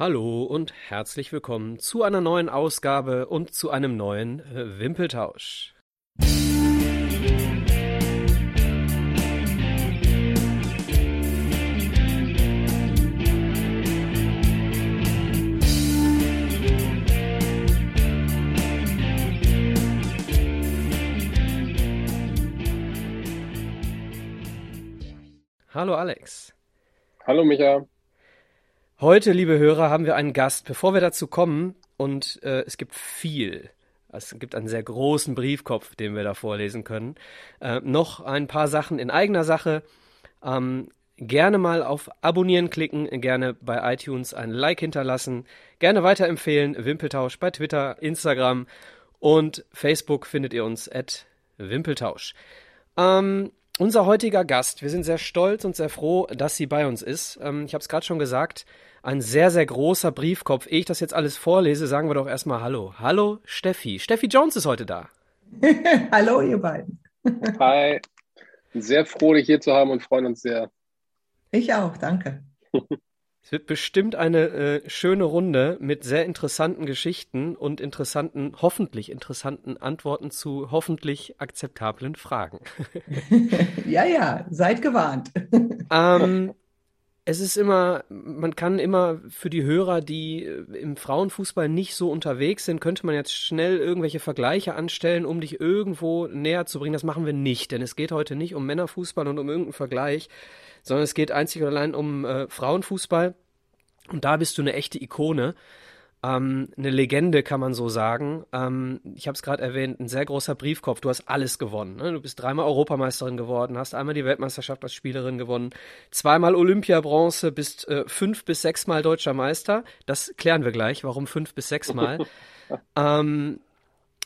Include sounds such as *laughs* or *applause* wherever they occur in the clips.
Hallo und herzlich willkommen zu einer neuen Ausgabe und zu einem neuen äh, Wimpeltausch. Hallo Alex. Hallo Micha. Heute, liebe Hörer, haben wir einen Gast. Bevor wir dazu kommen, und äh, es gibt viel, es gibt einen sehr großen Briefkopf, den wir da vorlesen können, äh, noch ein paar Sachen in eigener Sache. Ähm, gerne mal auf Abonnieren klicken, gerne bei iTunes ein Like hinterlassen, gerne weiterempfehlen, Wimpeltausch bei Twitter, Instagram und Facebook findet ihr uns at Wimpeltausch. Ähm, unser heutiger Gast, wir sind sehr stolz und sehr froh, dass sie bei uns ist. Ähm, ich habe es gerade schon gesagt, ein sehr, sehr großer Briefkopf. Ehe ich das jetzt alles vorlese, sagen wir doch erstmal Hallo. Hallo, Steffi. Steffi Jones ist heute da. *laughs* Hallo, ihr beiden. *laughs* Hi. Sehr froh, dich hier zu haben und freuen uns sehr. Ich auch, danke. *laughs* Es wird bestimmt eine äh, schöne Runde mit sehr interessanten Geschichten und interessanten, hoffentlich interessanten Antworten zu hoffentlich akzeptablen Fragen. ja, ja, seid gewarnt. ähm, es ist immer, man kann immer für die Hörer, die äh, im Frauenfußball nicht so unterwegs sind, könnte man jetzt schnell irgendwelche Vergleiche anstellen, um dich irgendwo näher zu bringen. Das machen wir nicht, denn es geht heute nicht um Männerfußball und um irgendeinen Vergleich, sondern es geht einzig und allein um äh, Frauenfußball. Und da bist du eine echte Ikone ähm, eine Legende, kann man so sagen. Ähm, ich habe es gerade erwähnt, ein sehr großer Briefkopf. Du hast alles gewonnen. Ne? Du bist dreimal Europameisterin geworden, hast einmal die Weltmeisterschaft als Spielerin gewonnen, zweimal Olympiabronze, bist äh, fünf bis sechsmal deutscher Meister. Das klären wir gleich, warum fünf bis sechsmal. *laughs* ähm,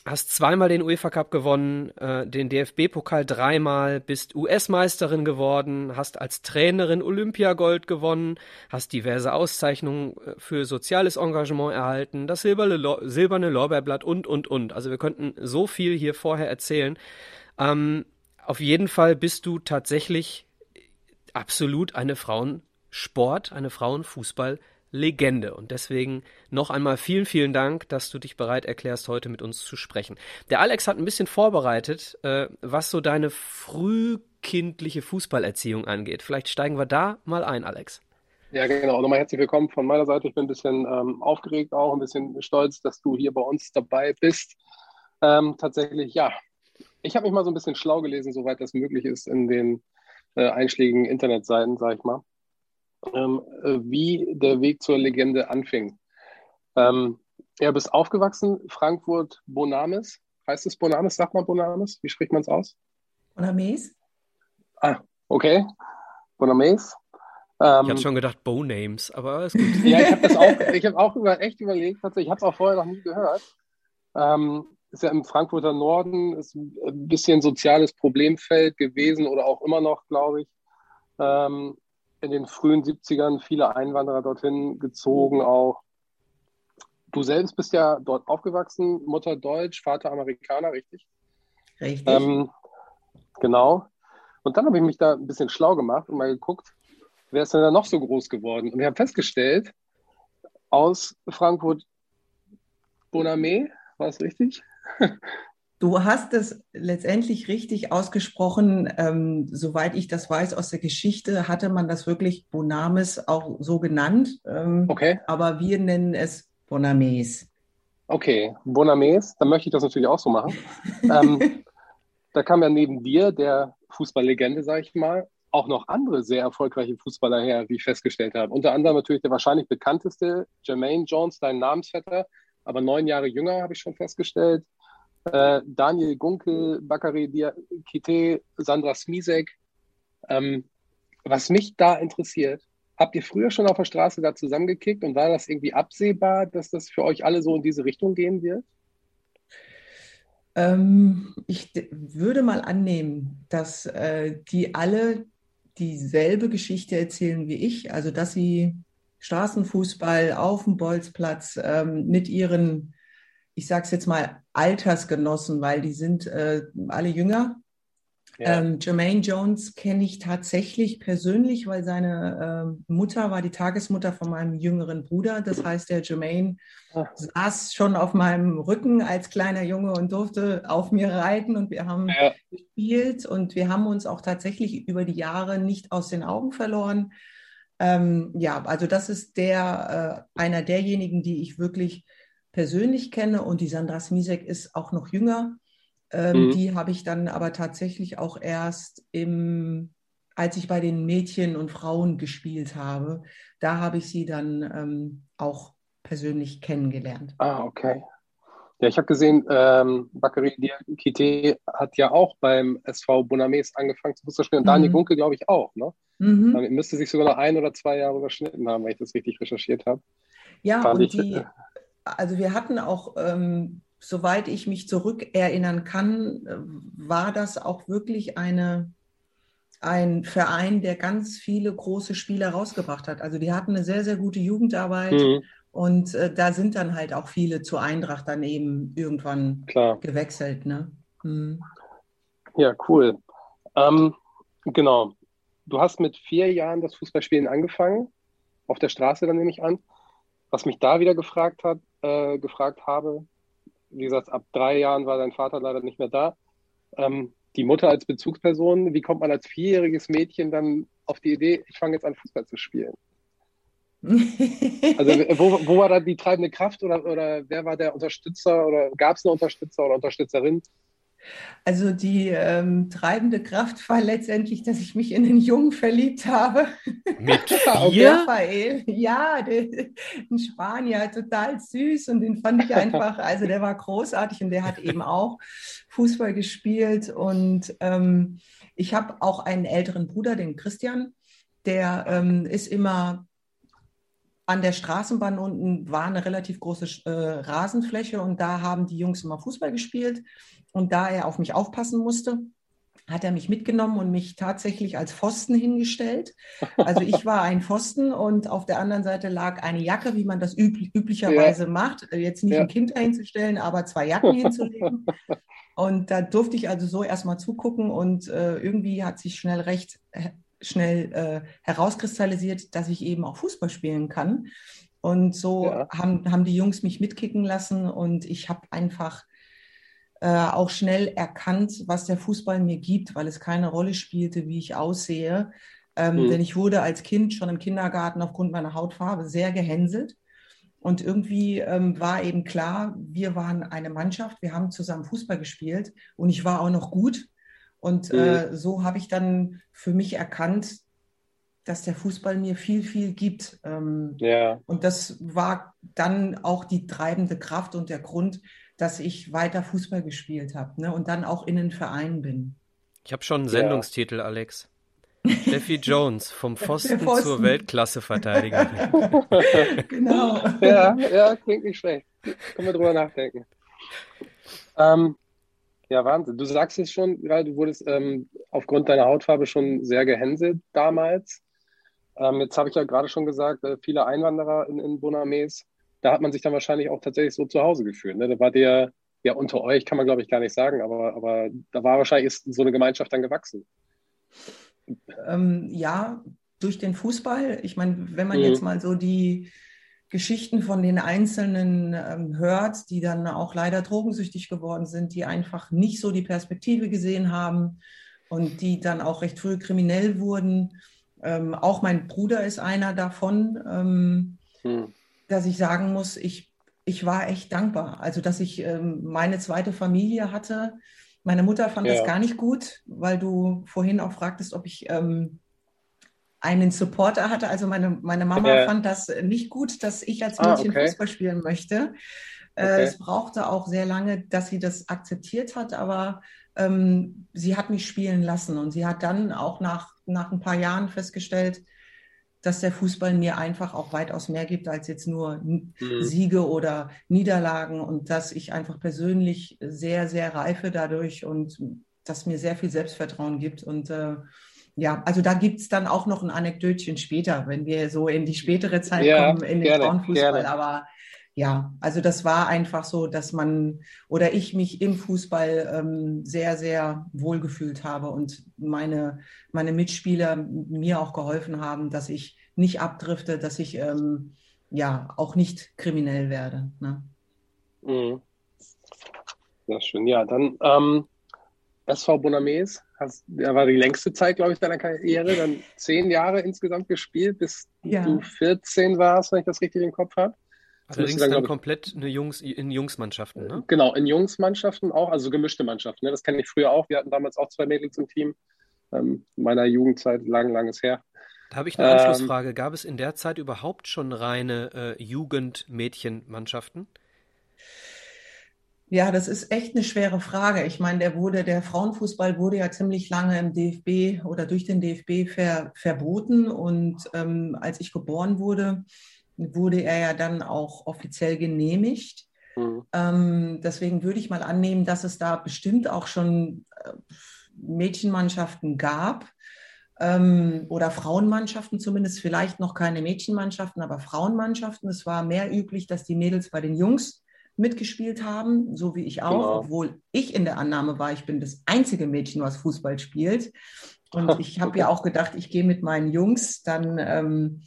hast zweimal den UEFA Cup gewonnen, äh, den DFB-Pokal dreimal, bist US-Meisterin geworden, hast als Trainerin Olympiagold gewonnen, hast diverse Auszeichnungen äh, für soziales Engagement erhalten, das silberne, silberne Lorbeerblatt und, und, und. Also wir könnten so viel hier vorher erzählen. Ähm, auf jeden Fall bist du tatsächlich absolut eine Frauensport, eine Frauenfußball- Legende. Und deswegen noch einmal vielen, vielen Dank, dass du dich bereit erklärst, heute mit uns zu sprechen. Der Alex hat ein bisschen vorbereitet, äh, was so deine frühkindliche Fußballerziehung angeht. Vielleicht steigen wir da mal ein, Alex. Ja, genau. Nochmal herzlich willkommen von meiner Seite. Ich bin ein bisschen ähm, aufgeregt auch, ein bisschen stolz, dass du hier bei uns dabei bist. Ähm, tatsächlich, ja. Ich habe mich mal so ein bisschen schlau gelesen, soweit das möglich ist, in den äh, einschlägigen Internetseiten, sag ich mal ähm, äh, wie der Weg zur Legende anfing. Ähm, er bist aufgewachsen, Frankfurt Bonames. Heißt es Bonames? Sagt man Bonames? Wie spricht man es aus? Bonames. Ah, okay. Bonames. Ähm, ich hatte schon gedacht Bonames, aber alles gut. ja, ich habe das auch, ich habe auch über, echt überlegt, ich habe es auch vorher noch nie gehört. Ähm, ist ja im Frankfurter Norden, ist ein bisschen soziales Problemfeld gewesen oder auch immer noch, glaube ich. Ähm, in den frühen 70ern viele Einwanderer dorthin gezogen auch. Du selbst bist ja dort aufgewachsen, Mutter Deutsch, Vater Amerikaner, richtig? Richtig. Ähm, genau. Und dann habe ich mich da ein bisschen schlau gemacht und mal geguckt, wer ist denn da noch so groß geworden? Und wir haben festgestellt, aus Frankfurt Boname, war es richtig? *laughs* Du hast es letztendlich richtig ausgesprochen. Ähm, soweit ich das weiß aus der Geschichte, hatte man das wirklich Bonames auch so genannt. Ähm, okay. Aber wir nennen es Bonames. Okay, Bonames, dann möchte ich das natürlich auch so machen. ähm, *laughs* da kam ja neben dir, der Fußballlegende, sage ich mal, auch noch andere sehr erfolgreiche Fußballer her, wie ich festgestellt habe. Unter anderem natürlich der wahrscheinlich bekannteste, Jermaine Jones, dein Namensvetter, aber neun Jahre jünger, habe ich schon festgestellt. Äh, Daniel Gunkel, Bakary Kite, Sandra Smisek. Ähm, was mich da interessiert, habt ihr früher schon auf der Straße da zusammengekickt und war das irgendwie absehbar, dass das für euch alle so in diese Richtung gehen wird? Ähm, ich würde mal annehmen, dass äh, die alle dieselbe Geschichte erzählen wie ich, also dass sie Straßenfußball auf dem Bolzplatz ähm, mit ihren ich sage es jetzt mal, Altersgenossen, weil die sind äh, alle jünger, Ja. Ähm, Jermaine Jones kenne ich tatsächlich persönlich, weil seine äh, Mutter war die Tagesmutter von meinem jüngeren Bruder. Das heißt, der Jermaine Ach. saß schon auf meinem Rücken als kleiner Junge und durfte auf mir reiten und wir haben ja. gespielt und wir haben uns auch tatsächlich über die Jahre nicht aus den Augen verloren. Ähm, ja, also das ist der äh, einer derjenigen, die ich wirklich persönlich kenne und die Sandra Smisek ist auch noch jünger. Ähm, mhm. Die habe ich dann aber tatsächlich auch erst im, als ich bei den Mädchen und Frauen gespielt habe, da habe ich sie dann ähm, auch persönlich kennengelernt. Ah, okay. Ja, ich habe gesehen, ähm, Bakary Diakite hat ja auch beim SV Bonames angefangen zu Fußball spielen. Mhm. Daniel Gunkel, glaube ich, auch. Ne? Mhm. Damit müsste sich sogar noch ein oder zwei Jahre überschnitten haben, wenn ich das richtig recherchiert habe. Ja, Fand und ich, die, äh, also wir hatten auch ähm, soweit ich mich zurückerinnern kann, äh, war das auch wirklich eine, ein Verein, der ganz viele große Spieler rausgebracht hat. Also die hatten eine sehr, sehr gute Jugendarbeit mhm. und äh, da sind dann halt auch viele zur Eintracht dann eben irgendwann Klar. gewechselt. Ne? Mhm. Ja, cool. Ähm, genau. Du hast mit vier Jahren das Fußballspielen angefangen, auf der Straße dann nehme ich an. Was mich da wieder gefragt hat, äh, gefragt habe, wie gesagt, ab drei Jahren war dein Vater leider nicht mehr da. Ähm, die Mutter als Bezugsperson, wie kommt man als vierjähriges Mädchen dann auf die Idee, ich fange jetzt an, Fußball zu spielen? also *laughs* wo, wo war da die treibende Kraft oder, oder wer war der Unterstützer oder gab es eine Unterstützer oder Unterstützerin? Also die ähm, treibende Kraft war letztendlich, dass ich mich in einen Jungen verliebt habe. Mit *laughs* vier? Raphael. Ja, der, ein Spanier, total süß und den fand ich einfach, *laughs* also der war großartig und der hat eben auch Fußball gespielt und ähm, ich habe auch einen älteren Bruder, den Christian, der ähm, ist immer an der Straßenbahn unten war eine relativ große äh, Rasenfläche und da haben die Jungs immer Fußball gespielt. Und da er auf mich aufpassen musste, hat er mich mitgenommen und mich tatsächlich als Pfosten hingestellt. Also ich war ein Pfosten und auf der anderen Seite lag eine Jacke, wie man das üb üblicherweise ja. macht. Jetzt nicht ja. ein Kind hinzustellen, aber zwei Jacken hinzulegen. Und da durfte ich also so erstmal zugucken und äh, irgendwie hat sich schnell recht äh, schnell äh, herauskristallisiert, dass ich eben auch Fußball spielen kann. Und so ja. haben, haben die Jungs mich mitkicken lassen und ich habe einfach äh, auch schnell erkannt, was der Fußball mir gibt, weil es keine Rolle spielte, wie ich aussehe. Ähm, mhm. Denn ich wurde als Kind schon im Kindergarten aufgrund meiner Hautfarbe sehr gehänselt. Und irgendwie ähm, war eben klar, wir waren eine Mannschaft, wir haben zusammen Fußball gespielt und ich war auch noch gut. Und mhm. äh, so habe ich dann für mich erkannt, dass der Fußball mir viel, viel gibt. Ähm, ja. Und das war dann auch die treibende Kraft und der Grund, dass ich weiter Fußball gespielt habe ne? und dann auch in den Verein bin. Ich habe schon einen Sendungstitel, ja. Alex. Steffi *laughs* Jones, vom Pfosten, Pfosten. zur Weltklasse-Verteidigerin. *laughs* genau. Ja, ja, klingt nicht schlecht. Können wir drüber nachdenken. Ähm, ja, Wahnsinn. Du sagst es schon, gerade du wurdest ähm, aufgrund deiner Hautfarbe schon sehr gehänselt damals. Ähm, jetzt habe ich ja gerade schon gesagt, äh, viele Einwanderer in, in Bonames da hat man sich dann wahrscheinlich auch tatsächlich so zu Hause gefühlt. Ne? Da war der, ja, unter euch kann man glaube ich gar nicht sagen, aber, aber da war wahrscheinlich so eine Gemeinschaft dann gewachsen. Ähm, ja, durch den Fußball. Ich meine, wenn man mhm. jetzt mal so die Geschichten von den Einzelnen ähm, hört, die dann auch leider drogensüchtig geworden sind, die einfach nicht so die Perspektive gesehen haben und die dann auch recht früh kriminell wurden. Ähm, auch mein Bruder ist einer davon. Mhm dass ich sagen muss, ich, ich war echt dankbar. Also, dass ich ähm, meine zweite Familie hatte. Meine Mutter fand ja. das gar nicht gut, weil du vorhin auch fragtest, ob ich ähm, einen Supporter hatte. Also meine, meine Mama ja. fand das nicht gut, dass ich als Mädchen ah, okay. Fußball spielen möchte. Äh, okay. Es brauchte auch sehr lange, dass sie das akzeptiert hat, aber ähm, sie hat mich spielen lassen und sie hat dann auch nach, nach ein paar Jahren festgestellt, dass der Fußball mir einfach auch weitaus mehr gibt als jetzt nur mhm. Siege oder Niederlagen und dass ich einfach persönlich sehr, sehr reife dadurch und das mir sehr viel Selbstvertrauen gibt. Und äh, ja, also da gibt es dann auch noch ein Anekdötchen später, wenn wir so in die spätere Zeit ja, kommen, in den gerne, Frauenfußball. Gerne. Aber ja, also das war einfach so, dass man oder ich mich im Fußball ähm, sehr, sehr wohl gefühlt habe und meine, meine Mitspieler mir auch geholfen haben, dass ich nicht abdrifte, dass ich ähm, ja auch nicht kriminell werde. Ne? Mhm. Sehr schön. Ja, dann ähm, SV Bonames, hast, ja, war die längste Zeit, glaube ich, deiner Karriere, dann zehn Jahre insgesamt gespielt, bis ja. du 14 warst, wenn ich das richtig im Kopf habe. Allerdings dann, dann komplett eine Jungs, in Jungsmannschaften, ne? Genau, in Jungsmannschaften auch, also gemischte Mannschaften. Ne? Das kenne ich früher auch. Wir hatten damals auch zwei Mädels im Team. Ähm, meiner Jugendzeit, lang, langes her. Da habe ich eine Anschlussfrage. Ähm, Gab es in der Zeit überhaupt schon reine äh, Jugend-Mädchenmannschaften? Ja, das ist echt eine schwere Frage. Ich meine, der wurde, der Frauenfußball wurde ja ziemlich lange im DFB oder durch den DFB ver, verboten. Und ähm, als ich geboren wurde, wurde er ja dann auch offiziell genehmigt. Mhm. Ähm, deswegen würde ich mal annehmen, dass es da bestimmt auch schon äh, Mädchenmannschaften gab ähm, oder Frauenmannschaften zumindest, vielleicht noch keine Mädchenmannschaften, aber Frauenmannschaften. Es war mehr üblich, dass die Mädels bei den Jungs mitgespielt haben, so wie ich auch, genau. obwohl ich in der Annahme war, ich bin das einzige Mädchen, was Fußball spielt. Und *laughs* ich habe ja auch gedacht, ich gehe mit meinen Jungs dann ähm,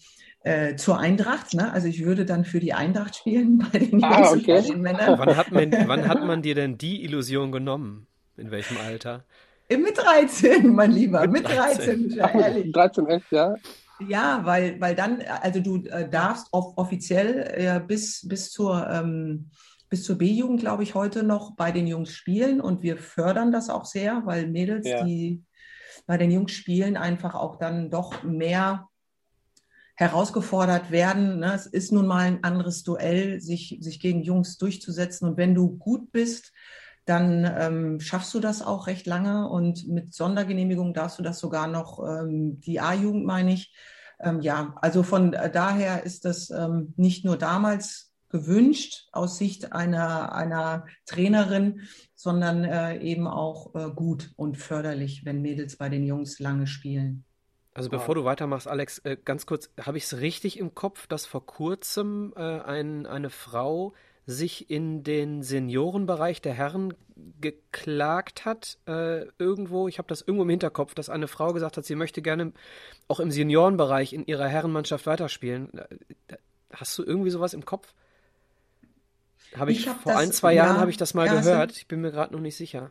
äh, zur Eintracht. Ne? Also ich würde dann für die Eintracht spielen *laughs* bei den ah, Jungs okay. und bei den Männern. Wann hat, man, *laughs* wann hat man dir denn die Illusion genommen? In welchem Alter? Äh, mit 13, mein Lieber, mit 13, ja, ehrlich. 13, echt, ja. Ja, weil, weil dann, also du äh, darfst off offiziell äh, bis, bis zur, ähm, bis zur B-Jugend, glaube ich, heute noch bei den Jungs spielen und wir fördern das auch sehr, weil Mädels, ja. die bei den Jungs spielen, einfach auch dann doch mehr herausgefordert werden. Ne? Es ist nun mal ein anderes Duell, sich, sich gegen Jungs durchzusetzen. Und wenn du gut bist, dann ähm, schaffst du das auch recht lange und mit Sondergenehmigung darfst du das sogar noch, ähm, die A-Jugend meine ich. Ähm, ja, also von daher ist das ähm, nicht nur damals gewünscht aus Sicht einer, einer Trainerin, sondern äh, eben auch äh, gut und förderlich, wenn Mädels bei den Jungs lange spielen. Also bevor du weitermachst, Alex, äh, ganz kurz, habe ich es richtig im Kopf, dass vor kurzem äh, ein, eine Frau sich in den Seniorenbereich der Herren geklagt hat, äh, irgendwo, ich habe das irgendwo im Hinterkopf, dass eine Frau gesagt hat, sie möchte gerne auch im Seniorenbereich in ihrer Herrenmannschaft weiterspielen. Hast du irgendwie sowas im Kopf? Habe ich, ich vor das, ein, zwei Jahren habe ich das mal gehört. Ich bin mir gerade noch nicht sicher.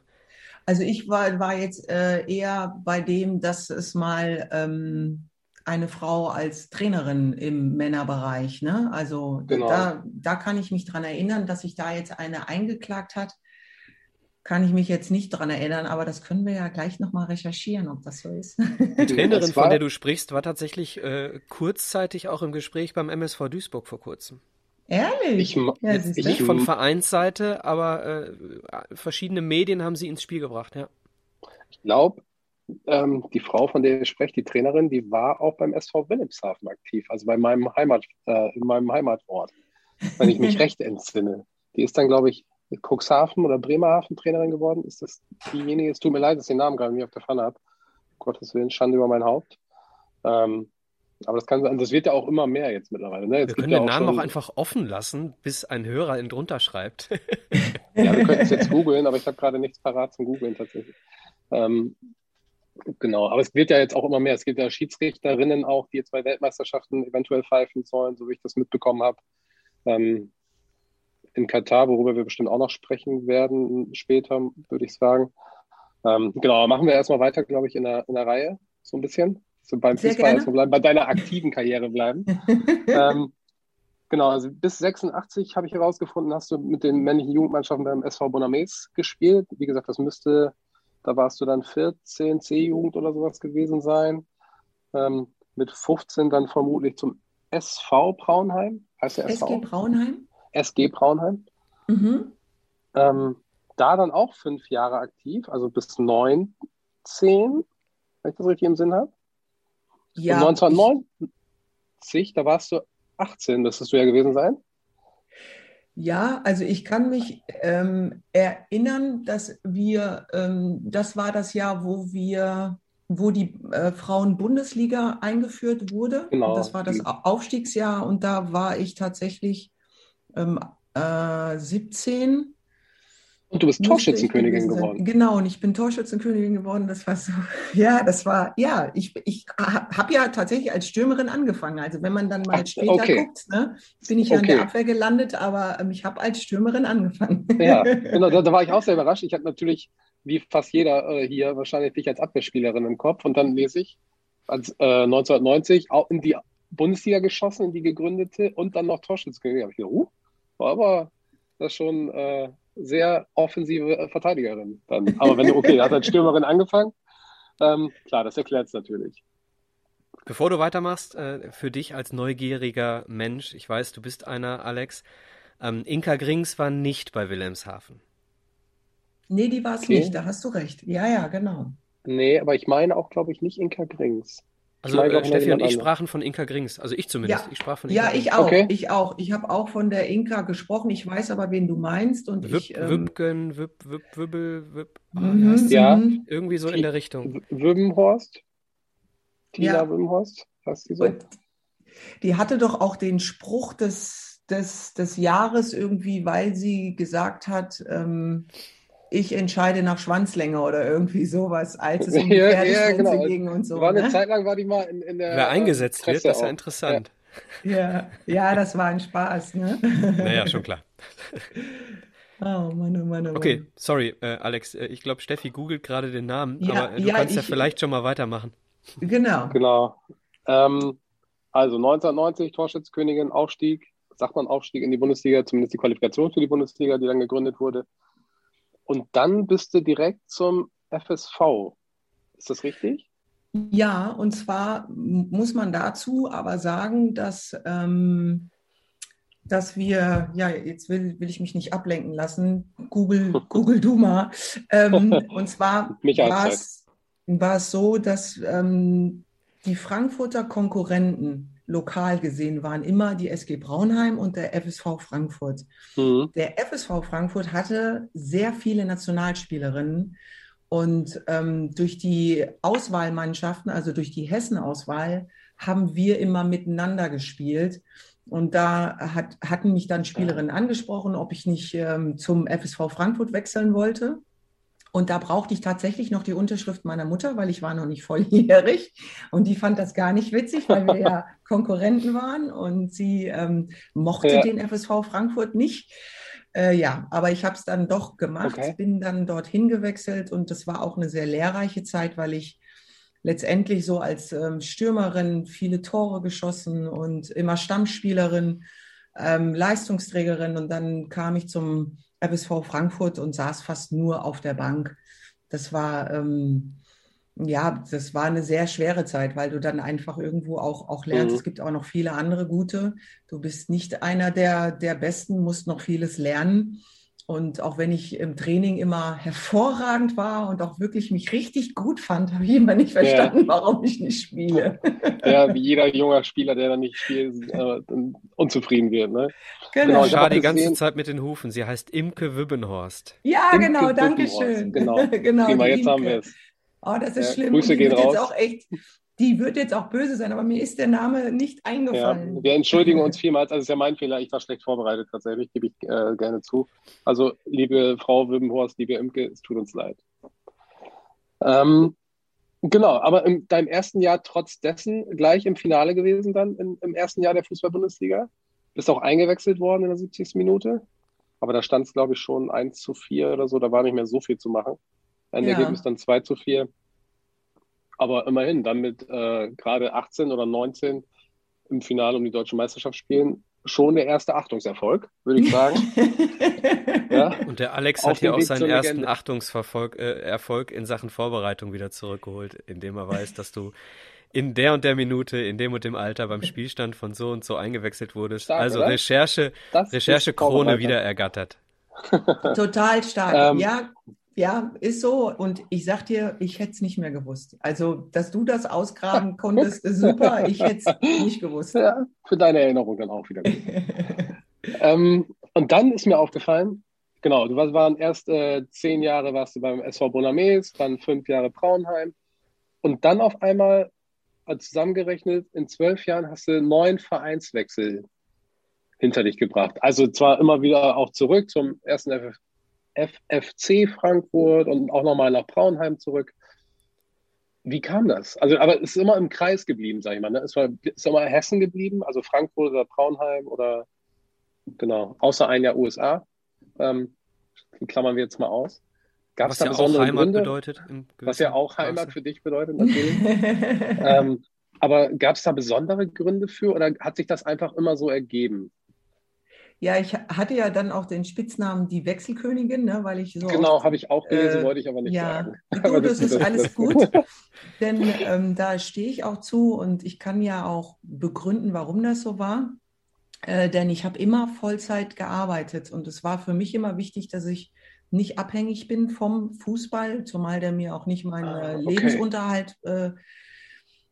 Also ich war, war jetzt äh, eher bei dem, dass es mal ähm, eine Frau als Trainerin im Männerbereich, ne? Also genau. da, da kann ich mich dran erinnern, dass sich da jetzt eine eingeklagt hat. Kann ich mich jetzt nicht dran erinnern, aber das können wir ja gleich nochmal recherchieren, ob das so ist. Die Trainerin, von der du sprichst, war tatsächlich äh, kurzzeitig auch im Gespräch beim MSV Duisburg vor kurzem. Ehrlich? Ich, ja, nicht von Vereinsseite, aber äh, verschiedene Medien haben sie ins Spiel gebracht, ja. Ich glaube, ähm, die Frau, von der ich spreche, die Trainerin, die war auch beim SV Wilhelmshaven aktiv, also bei meinem Heimat, äh, in meinem Heimatort, wenn ich mich *laughs* recht entsinne. Die ist dann, glaube ich, Cuxhaven oder Bremerhaven Trainerin geworden. Ist das diejenige? Es tut mir leid, dass ich den Namen gerade nicht auf der Pfanne habe. Gottes Willen, Schande über mein Haupt. Ähm, aber das kann sein, das wird ja auch immer mehr jetzt mittlerweile. Ne? Jetzt wir können ja den Namen schon... auch einfach offen lassen, bis ein Hörer ihn drunter schreibt. *laughs* ja, wir könnten es jetzt googeln, aber ich habe gerade nichts parat zum Googeln tatsächlich. Ähm, genau, aber es wird ja jetzt auch immer mehr. Es gibt ja Schiedsrichterinnen auch, die jetzt bei Weltmeisterschaften eventuell pfeifen sollen, so wie ich das mitbekommen habe. Ähm, in Katar, worüber wir bestimmt auch noch sprechen werden später, würde ich sagen. Ähm, genau, machen wir erstmal weiter, glaube ich, in der, in der Reihe, so ein bisschen so beim Sehr Fußball erstmal bleiben, bei deiner aktiven Karriere bleiben. *laughs* ähm, genau, also bis 86 habe ich herausgefunden, hast du mit den männlichen Jugendmannschaften beim SV Bonames gespielt. Wie gesagt, das müsste, da warst du dann 14 C-Jugend oder sowas gewesen sein. Ähm, mit 15 dann vermutlich zum SV Braunheim. Heißt der SV? SG Braunheim. SG Braunheim. Mhm. Ähm, da dann auch fünf Jahre aktiv, also bis 19, wenn ich das richtig im Sinn habe. Ja, 1990, da warst du 18, müsstest du ja gewesen sein. Ja, also ich kann mich ähm, erinnern, dass wir, ähm, das war das Jahr, wo wir, wo die äh, Frauen-Bundesliga eingeführt wurde. Genau. Das war das Aufstiegsjahr und da war ich tatsächlich ähm, äh, 17. Und du bist Torschützenkönigin geworden. Genau, und ich bin Torschützenkönigin geworden. Das war so, *laughs* ja, das war, ja, ich, ich habe ja tatsächlich als Stürmerin angefangen. Also wenn man dann mal Ach, später okay. guckt, ne, bin ich ja in der Okay. Abwehr gelandet, aber ähm, ich habe als Stürmerin angefangen. Ja, *laughs* genau, da, da war ich auch sehr überrascht. Ich hatte natürlich, wie fast jeder äh, hier, wahrscheinlich dich als Abwehrspielerin im Kopf. Und dann lese ich, als äh, 1990 auch in die Bundesliga geschossen, in die gegründete und dann noch Torschützenkönigin. Da hab ich gedacht, uh, war aber das schon äh, sehr offensive äh, Verteidigerin dann. Aber wenn du, okay, hast als Stürmerin angefangen, ähm, klar, das erklärt es natürlich. Bevor du weitermachst, äh, für dich als neugieriger Mensch, ich weiß, du bist einer, Alex, ähm, Inka Grings war nicht bei Wilhelmshaven. Nee, die war es Okay. nicht, da hast du recht. Ja, ja, genau. Nee, aber ich meine auch, glaube ich, nicht Inka Grings. Also äh, Steffi und ich sprachen von Inka Grings, also ich zumindest. Ja. Ich sprach von Ja, Inka ich Grings. auch, Okay. ich auch. Ich habe auch von der Inka gesprochen. Ich weiß aber, wen du meinst. Und Wüb, ich, ähm, Wübgen, Wüb, Wüb, Wübbel, Wüb, ah, wie mhm, heißt sie? Ja. Irgendwie so in der Richtung. W- Wübbenhorst? Tina Ja. Die so? Und die hatte doch auch den Spruch des, des, des Jahres irgendwie, weil sie gesagt hat, ähm, ich entscheide nach Schwanzlänge oder irgendwie sowas, als es *laughs* um die Ja, ja, genau. ging und so. war eine ne? Zeit lang war die mal in, in der Wer äh, eingesetzt wird, Presse das ist ja interessant. Ja, ja, das war ein Spaß, ne? *laughs* Naja, schon klar. Oh Mann, oh Mann, oh Mann. Okay, sorry, äh, Alex. äh, Ich glaube, Steffi googelt gerade den Namen, Ja, aber du ja, kannst ja ich- vielleicht schon mal weitermachen. Genau. Genau. Ähm, also 1990 Torschützkönigin, Aufstieg, sagt man Aufstieg in die Bundesliga, zumindest die Qualifikation für die Bundesliga, die dann gegründet wurde. Und dann bist du direkt zum FSV. Ist das richtig? Ja, und zwar muss man dazu aber sagen, dass, ähm, dass wir, ja, jetzt will, will ich mich nicht ablenken lassen, Google, *laughs* Google du mal. Ähm, *laughs* und zwar war es so, dass ähm, die Frankfurter Konkurrenten lokal gesehen waren immer die SG Braunheim und der FSV Frankfurt. Mhm. Der FSV Frankfurt hatte sehr viele Nationalspielerinnen und ähm, durch die Auswahlmannschaften, also durch die Hessen-Auswahl, haben wir immer miteinander gespielt. Und da hat, hatten mich dann Spielerinnen angesprochen, ob ich nicht ähm, zum FSV Frankfurt wechseln wollte. Und da brauchte ich tatsächlich noch die Unterschrift meiner Mutter, weil ich war noch nicht volljährig. Und die fand das gar nicht witzig, weil wir ja *laughs* Konkurrenten waren. Und sie ähm, mochte Ja. den FSV Frankfurt nicht. Äh, ja, aber ich habe es dann doch gemacht, Okay. bin dann dorthin gewechselt und das war auch eine sehr lehrreiche Zeit, weil ich letztendlich so als ähm, Stürmerin viele Tore geschossen und immer Stammspielerin, ähm, Leistungsträgerin und dann kam ich zum FSV Frankfurt und saß fast nur auf der Bank. Das war ähm, ja, das war eine sehr schwere Zeit, weil du dann einfach irgendwo auch, auch lernst. Mhm. Es gibt auch noch viele andere gute. Du bist nicht einer der, der Besten, musst noch vieles lernen. Und auch wenn ich im Training immer hervorragend war und auch wirklich mich richtig gut fand, habe ich immer nicht verstanden, warum ich nicht spiele. Ja, wie jeder junger Spieler, der dann nicht spielt, äh, dann unzufrieden wird. Ne? Genau, ich hab Schar auch die ganze gesehen- Zeit mit den Hufen. Sie heißt Imke Wübbenhorst. Ja, Imke genau, danke schön. Genau. *laughs* genau Prima, jetzt haben Imke. wir es. Oh, das ist Ja, schlimm. Grüße gehen wird jetzt raus. auch echt, die wird jetzt auch böse sein, aber mir ist der Name nicht Ja, eingefallen. wir entschuldigen uns vielmals. Also es ist ja mein Fehler. Ich war schlecht vorbereitet tatsächlich, gebe ich äh, gerne zu. Also liebe Frau Wimmenhorst, liebe Imke, es tut uns leid. Ähm, genau, aber in deinem ersten Jahr trotz dessen gleich im Finale gewesen dann im, im ersten Jahr der Fußball-Bundesliga. Bist auch eingewechselt worden in der 70. Minute. Aber da stand es, glaube ich, schon 1 zu 4 oder so. Da war nicht mehr so viel zu machen. Endergebnis Ja. dann 2 zu 4. Aber immerhin, dann mit äh, gerade 18 oder 19 im Finale um die deutsche Meisterschaft spielen, schon der erste Achtungserfolg, würde ich sagen. *laughs* ja. Und der Alex Auf hat hier auch Weg seinen ersten Legende. Achtungsverfolg, äh, Erfolg in Sachen Vorbereitung wieder zurückgeholt, indem er weiß, dass du in der und der Minute, in dem und dem Alter beim Spielstand von so und so eingewechselt wurdest. Stark, also oder? Recherche, Das Recherche Krone wieder ergattert. *laughs* *laughs* Total stark. Ähm, ja, ja, ist so. Und ich sag dir, ich hätte es nicht mehr gewusst. Also, dass du das ausgraben *laughs* konntest, ist super. Ich hätte es nicht gewusst. Ja, für deine Erinnerung dann auch wieder. *laughs* ähm, und dann ist mir aufgefallen, genau, du warst, waren erst äh, zehn Jahre warst du beim SV Bonames, dann fünf Jahre Braunheim und dann auf einmal, also zusammengerechnet, in zwölf Jahren hast du neun Vereinswechsel hinter dich gebracht? Also zwar immer wieder auch zurück zum ersten FFC Frankfurt und auch nochmal nach Braunheim zurück. Wie kam das? Also, aber es ist immer im Kreis geblieben, sag ich mal. Ne? Es war, ist immer Hessen geblieben, also Frankfurt oder Braunheim oder genau, außer ein Jahr USA. Ähm, klammern wir jetzt mal aus. Gab es da ja besondere auch Heimat Gründe? bedeutet? was ja auch Heimat für dich bedeutet, natürlich. *laughs* ähm, aber gab es da besondere Gründe für oder hat sich das einfach immer so ergeben? Ja, ich hatte ja dann auch den Spitznamen die Wechselkönigin, ne, weil ich so. Genau, habe ich auch gelesen, äh, wollte ich aber nicht ja, sagen. Du, *laughs* das, das ist alles gut, denn ähm, da stehe ich auch zu und ich kann ja auch begründen, warum das so war. Äh, denn ich habe immer Vollzeit gearbeitet und es war für mich immer wichtig, dass ich nicht abhängig bin vom Fußball, zumal der mir auch nicht meinen ah, okay. Lebensunterhalt äh,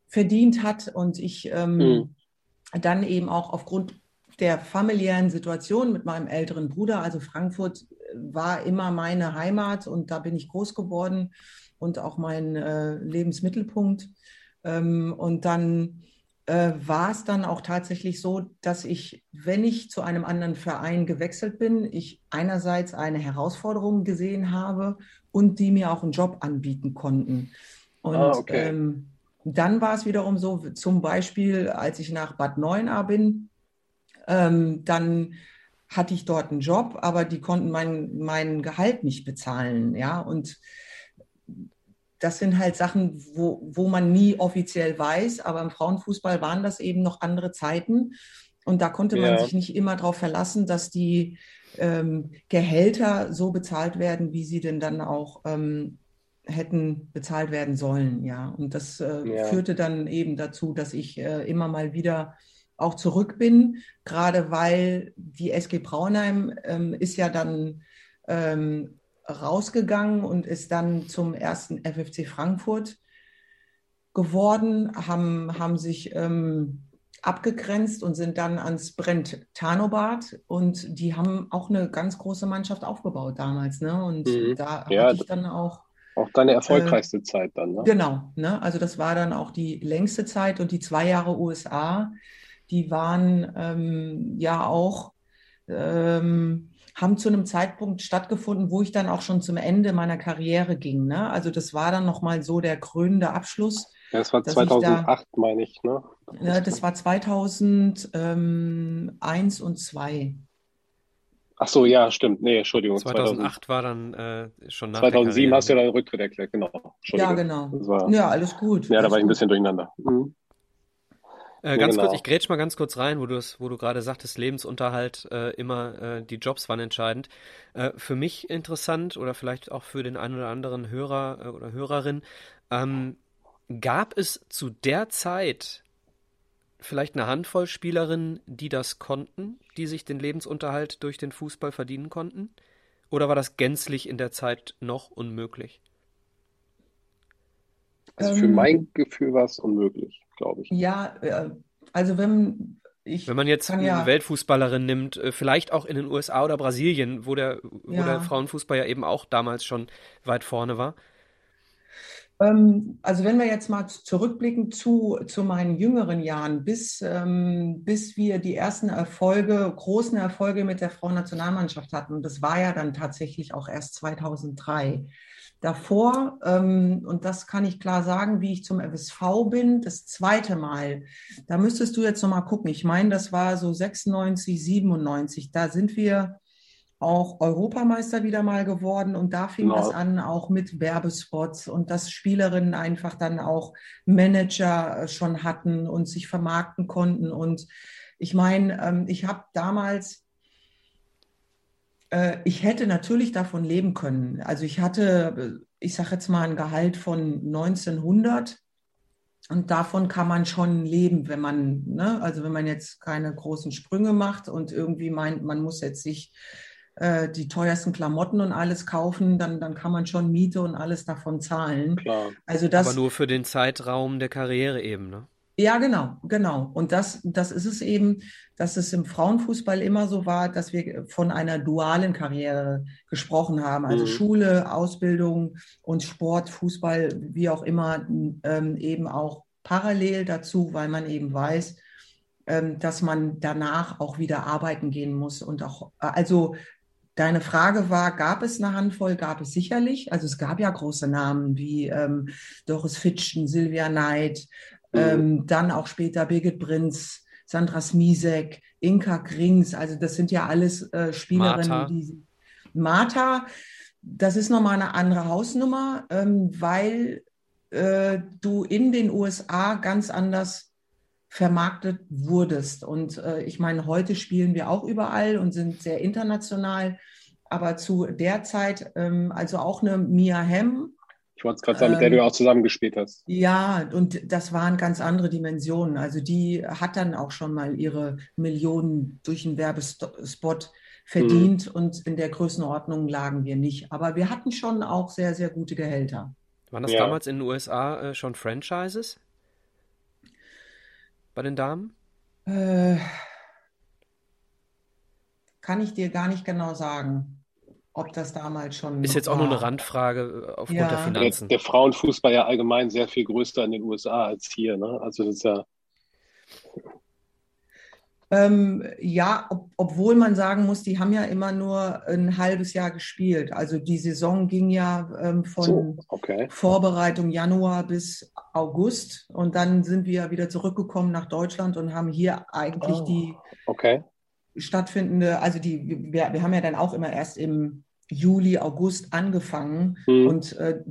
verdient hat und ich ähm, hm. dann eben auch aufgrund der familiären Situation mit meinem älteren Bruder, also Frankfurt war immer meine Heimat und da bin ich groß geworden und auch mein äh, Lebensmittelpunkt. Ähm, und dann äh, war es dann auch tatsächlich so, dass ich, wenn ich zu einem anderen Verein gewechselt bin, ich einerseits eine Herausforderung gesehen habe und die mir auch einen Job anbieten konnten. Und ah, okay. ähm, dann war es wiederum so, zum Beispiel, als ich nach Bad Neuenahr bin, ähm, dann hatte ich dort einen Job, aber die konnten mein, mein Gehalt nicht bezahlen. Ja, und das sind halt Sachen, wo, wo man nie offiziell weiß, aber im Frauenfußball waren das eben noch andere Zeiten. Und da konnte man ja. sich nicht immer darauf verlassen, dass die ähm, Gehälter so bezahlt werden, wie sie denn dann auch ähm, hätten bezahlt werden sollen. Ja, und das äh, ja. führte dann eben dazu, dass ich äh, immer mal wieder auch zurück bin, gerade weil die SG Braunheim ähm, ist ja dann ähm, rausgegangen und ist dann zum ersten FFC Frankfurt geworden, haben, haben sich ähm, abgegrenzt und sind dann ans Brent Tarnobad und die haben auch eine ganz große Mannschaft aufgebaut damals. Ne? Und mhm. da ja, hatte ich dann auch. Auch deine erfolgreichste äh, Zeit dann, ne? Genau, ne? Also das war dann auch die längste Zeit und die zwei Jahre USA, die waren ähm, ja auch ähm, haben zu einem Zeitpunkt stattgefunden, wo ich dann auch schon zum Ende meiner Karriere ging. Ne? Also das war dann nochmal so der krönende Abschluss. Ja, das war 2008, da, meine ich. Ne? Ja, das war 2001 und 2002. Ach so, ja, stimmt. Nee, Entschuldigung. 2008 2000, war dann äh, schon nach 2007 hast du ja deinen Rücktritt erklärt, genau. Ja, genau. War, ja, alles gut. Ja, da war ich ein bisschen durcheinander. Mhm. Äh, ganz genau. kurz, ich grätsch mal ganz kurz rein, wo du wo du gerade sagtest, Lebensunterhalt, äh, immer äh, die Jobs waren entscheidend. Äh, für mich interessant oder vielleicht auch für den einen oder anderen Hörer äh, oder Hörerin, ähm, gab es zu der Zeit vielleicht eine Handvoll Spielerinnen, die das konnten, die sich den Lebensunterhalt durch den Fußball verdienen konnten? Oder war das gänzlich in der Zeit noch unmöglich? Also für ähm, mein Gefühl war es unmöglich glaube ich. Ja, äh, also wenn ich wenn man jetzt eine ja, Weltfußballerin nimmt, äh, vielleicht auch in den USA oder Brasilien, wo der, wo ja. der Frauenfußball ja eben auch damals schon weit vorne war. Ähm, also wenn wir jetzt mal zurückblicken zu, zu meinen jüngeren Jahren, bis, ähm, bis wir die ersten Erfolge, großen Erfolge mit der Frauennationalmannschaft hatten, das war ja dann tatsächlich auch erst 2003 davor, ähm, und das kann ich klar sagen, wie ich zum FSV bin, das zweite Mal. Da müsstest du jetzt nochmal gucken. Ich meine, das war so 96, 97. Da sind wir auch Europameister wieder mal geworden und da fing genau. das an, auch mit Werbespots und dass Spielerinnen einfach dann auch Manager äh, schon hatten und sich vermarkten konnten. Und ich meine, ähm, ich habe damals äh, ich hätte natürlich davon leben können. Also ich hatte, äh, ich sage jetzt mal, ein Gehalt von 1900 und davon kann man schon leben, wenn man, ne, also wenn man jetzt keine großen Sprünge macht und irgendwie meint, man muss jetzt sich äh, die teuersten Klamotten und alles kaufen, dann, dann kann man schon Miete und alles davon zahlen. Klar. Also das, Aber nur für den Zeitraum der Karriere eben, ne? Ja, genau, genau. Und das, das ist es eben, dass es im Frauenfußball immer so war, dass wir von einer dualen Karriere gesprochen haben. Also mhm. Schule, Ausbildung und Sport, Fußball, wie auch immer, ähm, eben auch parallel dazu, weil man eben weiß, ähm, dass man danach auch wieder arbeiten gehen muss und auch, also Deine Frage war, gab es eine Handvoll? Gab es sicherlich. Also es gab ja große Namen wie ähm, Doris Fitschen, Silvia Neid, mhm. ähm, dann auch später Birgit Prinz, Sandra Smisek, Inka Krings. Also das sind ja alles äh, Spielerinnen, Martha. die Martha, das ist nochmal eine andere Hausnummer, ähm, weil äh, du in den USA ganz anders vermarktet wurdest. Und äh, ich meine, heute spielen wir auch überall und sind sehr international. Aber zu der Zeit, ähm, also auch eine Mia Hamm. Ich wollte es gerade sagen, mit der du ähm, auch zusammengespielt hast. Ja, und das waren ganz andere Dimensionen. Also die hat dann auch schon mal ihre Millionen durch einen Werbespot verdient mhm. und in der Größenordnung lagen wir nicht. Aber wir hatten schon auch sehr, sehr gute Gehälter. Waren das ja. damals in den USA äh, schon Franchises? bei den Damen? Äh, kann ich dir gar nicht genau sagen, ob das damals schon. Ist jetzt auch war. nur eine Randfrage äh, aufgrund ja. der Finanzen. Der, der, Frauenfußball ja allgemein sehr viel größer in den USA als hier. Ne? Also das ist ja. Ähm, ja, ob, obwohl man sagen muss, die haben ja immer nur ein halbes Jahr gespielt. Also die Saison ging ja ähm, von so, okay. Vorbereitung Januar bis August und dann sind wir wieder zurückgekommen nach Deutschland und haben hier eigentlich oh, die okay. Stattfindende, also die, wir, wir haben ja dann auch immer erst im Juli, August angefangen hm. und äh,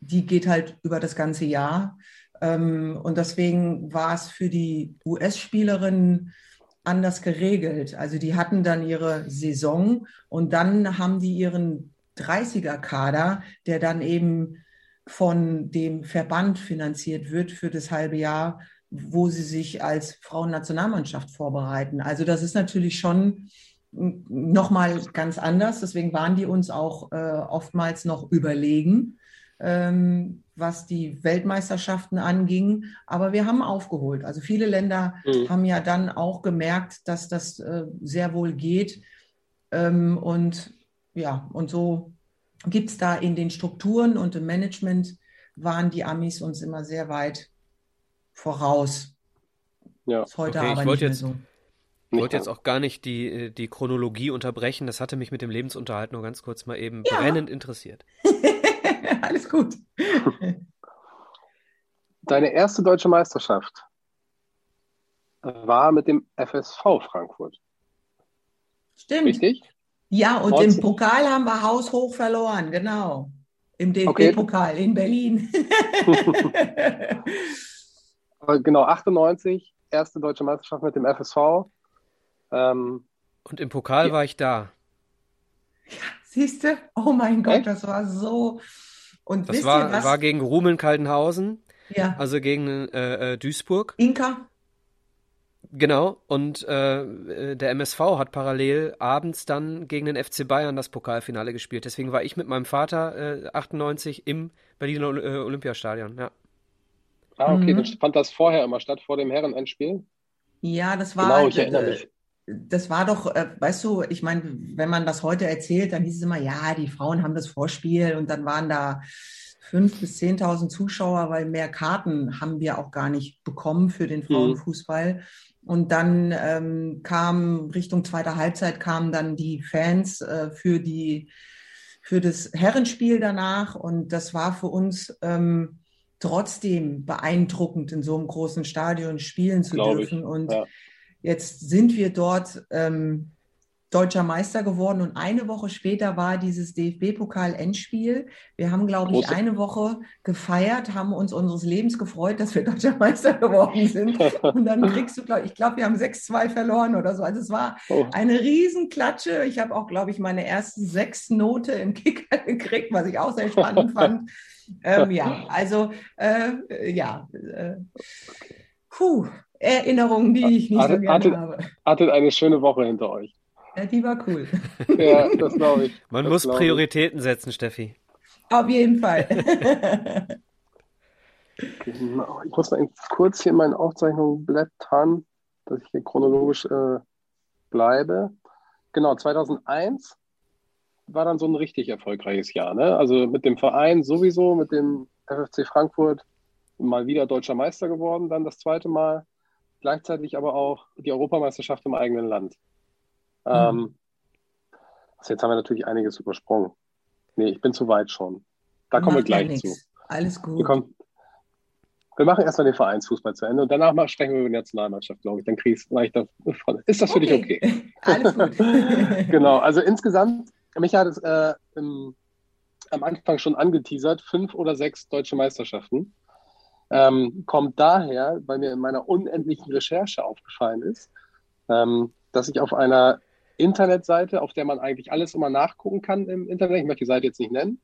die geht halt über das ganze Jahr. Ähm, und deswegen war es für die US-Spielerinnen anders geregelt. Also die hatten dann ihre Saison und dann haben die ihren 30er-Kader, der dann eben von dem Verband finanziert wird für das halbe Jahr, wo sie sich als Frauennationalmannschaft vorbereiten. Also das ist natürlich schon nochmal ganz anders. Deswegen waren die uns auch äh, oftmals noch überlegen ähm, was die Weltmeisterschaften anging. Aber wir haben aufgeholt. Also viele Länder mhm. haben ja dann auch gemerkt, dass das äh, sehr wohl geht. Ähm, und ja, und so gibt es da in den Strukturen und im Management waren die Amis uns immer sehr weit voraus. Ja. Ist heute okay, aber ich wollte jetzt, so. Ich wollte jetzt auch gar nicht die, die Chronologie unterbrechen. Das hatte mich mit dem Lebensunterhalt nur ganz kurz mal eben ja. brennend interessiert. *laughs* Alles gut. *laughs* Deine erste deutsche Meisterschaft war mit dem FSV Frankfurt. Stimmt. Richtig? Ja, und 19... im Pokal haben wir haushoch verloren, genau. Im DFB-Pokal okay. in Berlin. *laughs* genau, 98, erste deutsche Meisterschaft mit dem FSV. Ähm, und im Pokal ja. war ich da. Ja, siehst du? Oh mein Gott, Echt? das war so und das war, war gegen Rumeln-Kaltenhausen, ja. also gegen äh, äh, Duisburg. Inka? Genau, und äh, der MSV hat parallel abends dann gegen den FC Bayern das Pokalfinale gespielt. Deswegen war ich mit meinem Vater äh, 98 im Berliner äh, Olympiastadion, ja. Ah, okay, mhm. dann fand das vorher immer statt, vor dem Herrenendspiel? Ja, das war. Genau, ich erinnere mich das war doch, äh, weißt du, ich meine, wenn man das heute erzählt, dann hieß es immer, ja, die Frauen haben das Vorspiel und dann waren da fünf bis zehntausend Zuschauer, weil mehr Karten haben wir auch gar nicht bekommen für den mhm. Frauenfußball. Mhm. Und dann ähm, kam Richtung zweiter Halbzeit kamen dann die Fans äh, für die für das Herrenspiel danach und das war für uns ähm, trotzdem beeindruckend, in so einem großen Stadion spielen zu Glaube dürfen. Ich. Und ja. Jetzt sind wir dort ähm, deutscher Meister geworden und eine Woche später war dieses DFB-Pokal-Endspiel. Wir haben, glaube ich, eine Woche gefeiert, haben uns unseres Lebens gefreut, dass wir *laughs* deutscher Meister geworden sind. Und dann kriegst du, glaube ich, glaube, wir haben 6-2 verloren oder so. Also es war oh. eine Riesenklatsche. Ich habe auch, glaube ich, meine ersten sechs Note im Kicker *laughs* gekriegt, was ich auch sehr spannend fand. Ähm, ja, also äh, ja. Äh, puh, Erinnerungen, die ich nicht hattet, so gerne hattet, habe. Hattet eine schöne Woche hinter euch. Ja, die war cool. *laughs* ja, das glaube ich. Man das muss Prioritäten ich. setzen, Steffi. Auf jeden Fall. genau. *laughs* *laughs* Ich muss mal kurz hier in meinen Aufzeichnungen blättern, dass ich hier chronologisch äh, bleibe. Genau, 2001 war dann so ein richtig erfolgreiches Jahr. Ne? Also mit dem Verein sowieso, mit dem FFC Frankfurt mal wieder deutscher Meister geworden, dann das zweite Mal. gleichzeitig aber auch die Europameisterschaft im eigenen Land. Mhm. Ähm, also jetzt haben wir natürlich einiges übersprungen. Nee, ich bin zu weit schon. Da kommen wir gleich zu. Alles gut. Wir, kommen, wir machen erstmal den Vereinsfußball zu Ende und danach mal sprechen wir über die Nationalmannschaft, glaube ich. Dann kriegst du leichter. *laughs* Ist das für okay. dich okay? *laughs* Alles gut. *laughs* genau, also insgesamt, mich hat es äh, im, am Anfang schon angeteasert, fünf oder sechs deutsche Meisterschaften. Ähm, kommt daher, weil mir in meiner unendlichen Recherche aufgefallen ist, ähm, dass ich auf einer Internetseite, auf der man eigentlich alles immer nachgucken kann im Internet, ich möchte die Seite jetzt nicht nennen,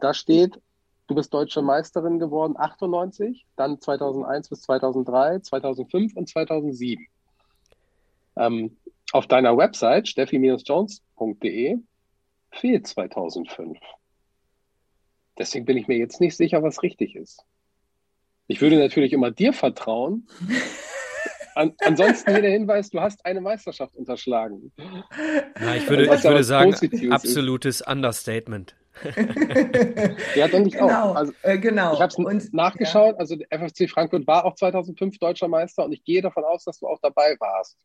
da steht, du bist deutsche Meisterin geworden 98, dann 2001 bis 2003, 2005 und 2007. Ähm, auf deiner Website steffi-jones.de fehlt 2005. Deswegen bin ich mir jetzt nicht sicher, was richtig ist. Ich würde natürlich immer dir vertrauen. *laughs* An, ansonsten hier der Hinweis, du hast eine Meisterschaft unterschlagen. Na, ich würde, ich würde sagen, absolutes ist. Understatement. *laughs* ja, denke ich genau, auch. Also, äh, genau. Ich habe es nachgeschaut. Ja. Also der FFC Frankfurt war auch 2005 deutscher Meister und ich gehe davon aus, dass du auch dabei warst.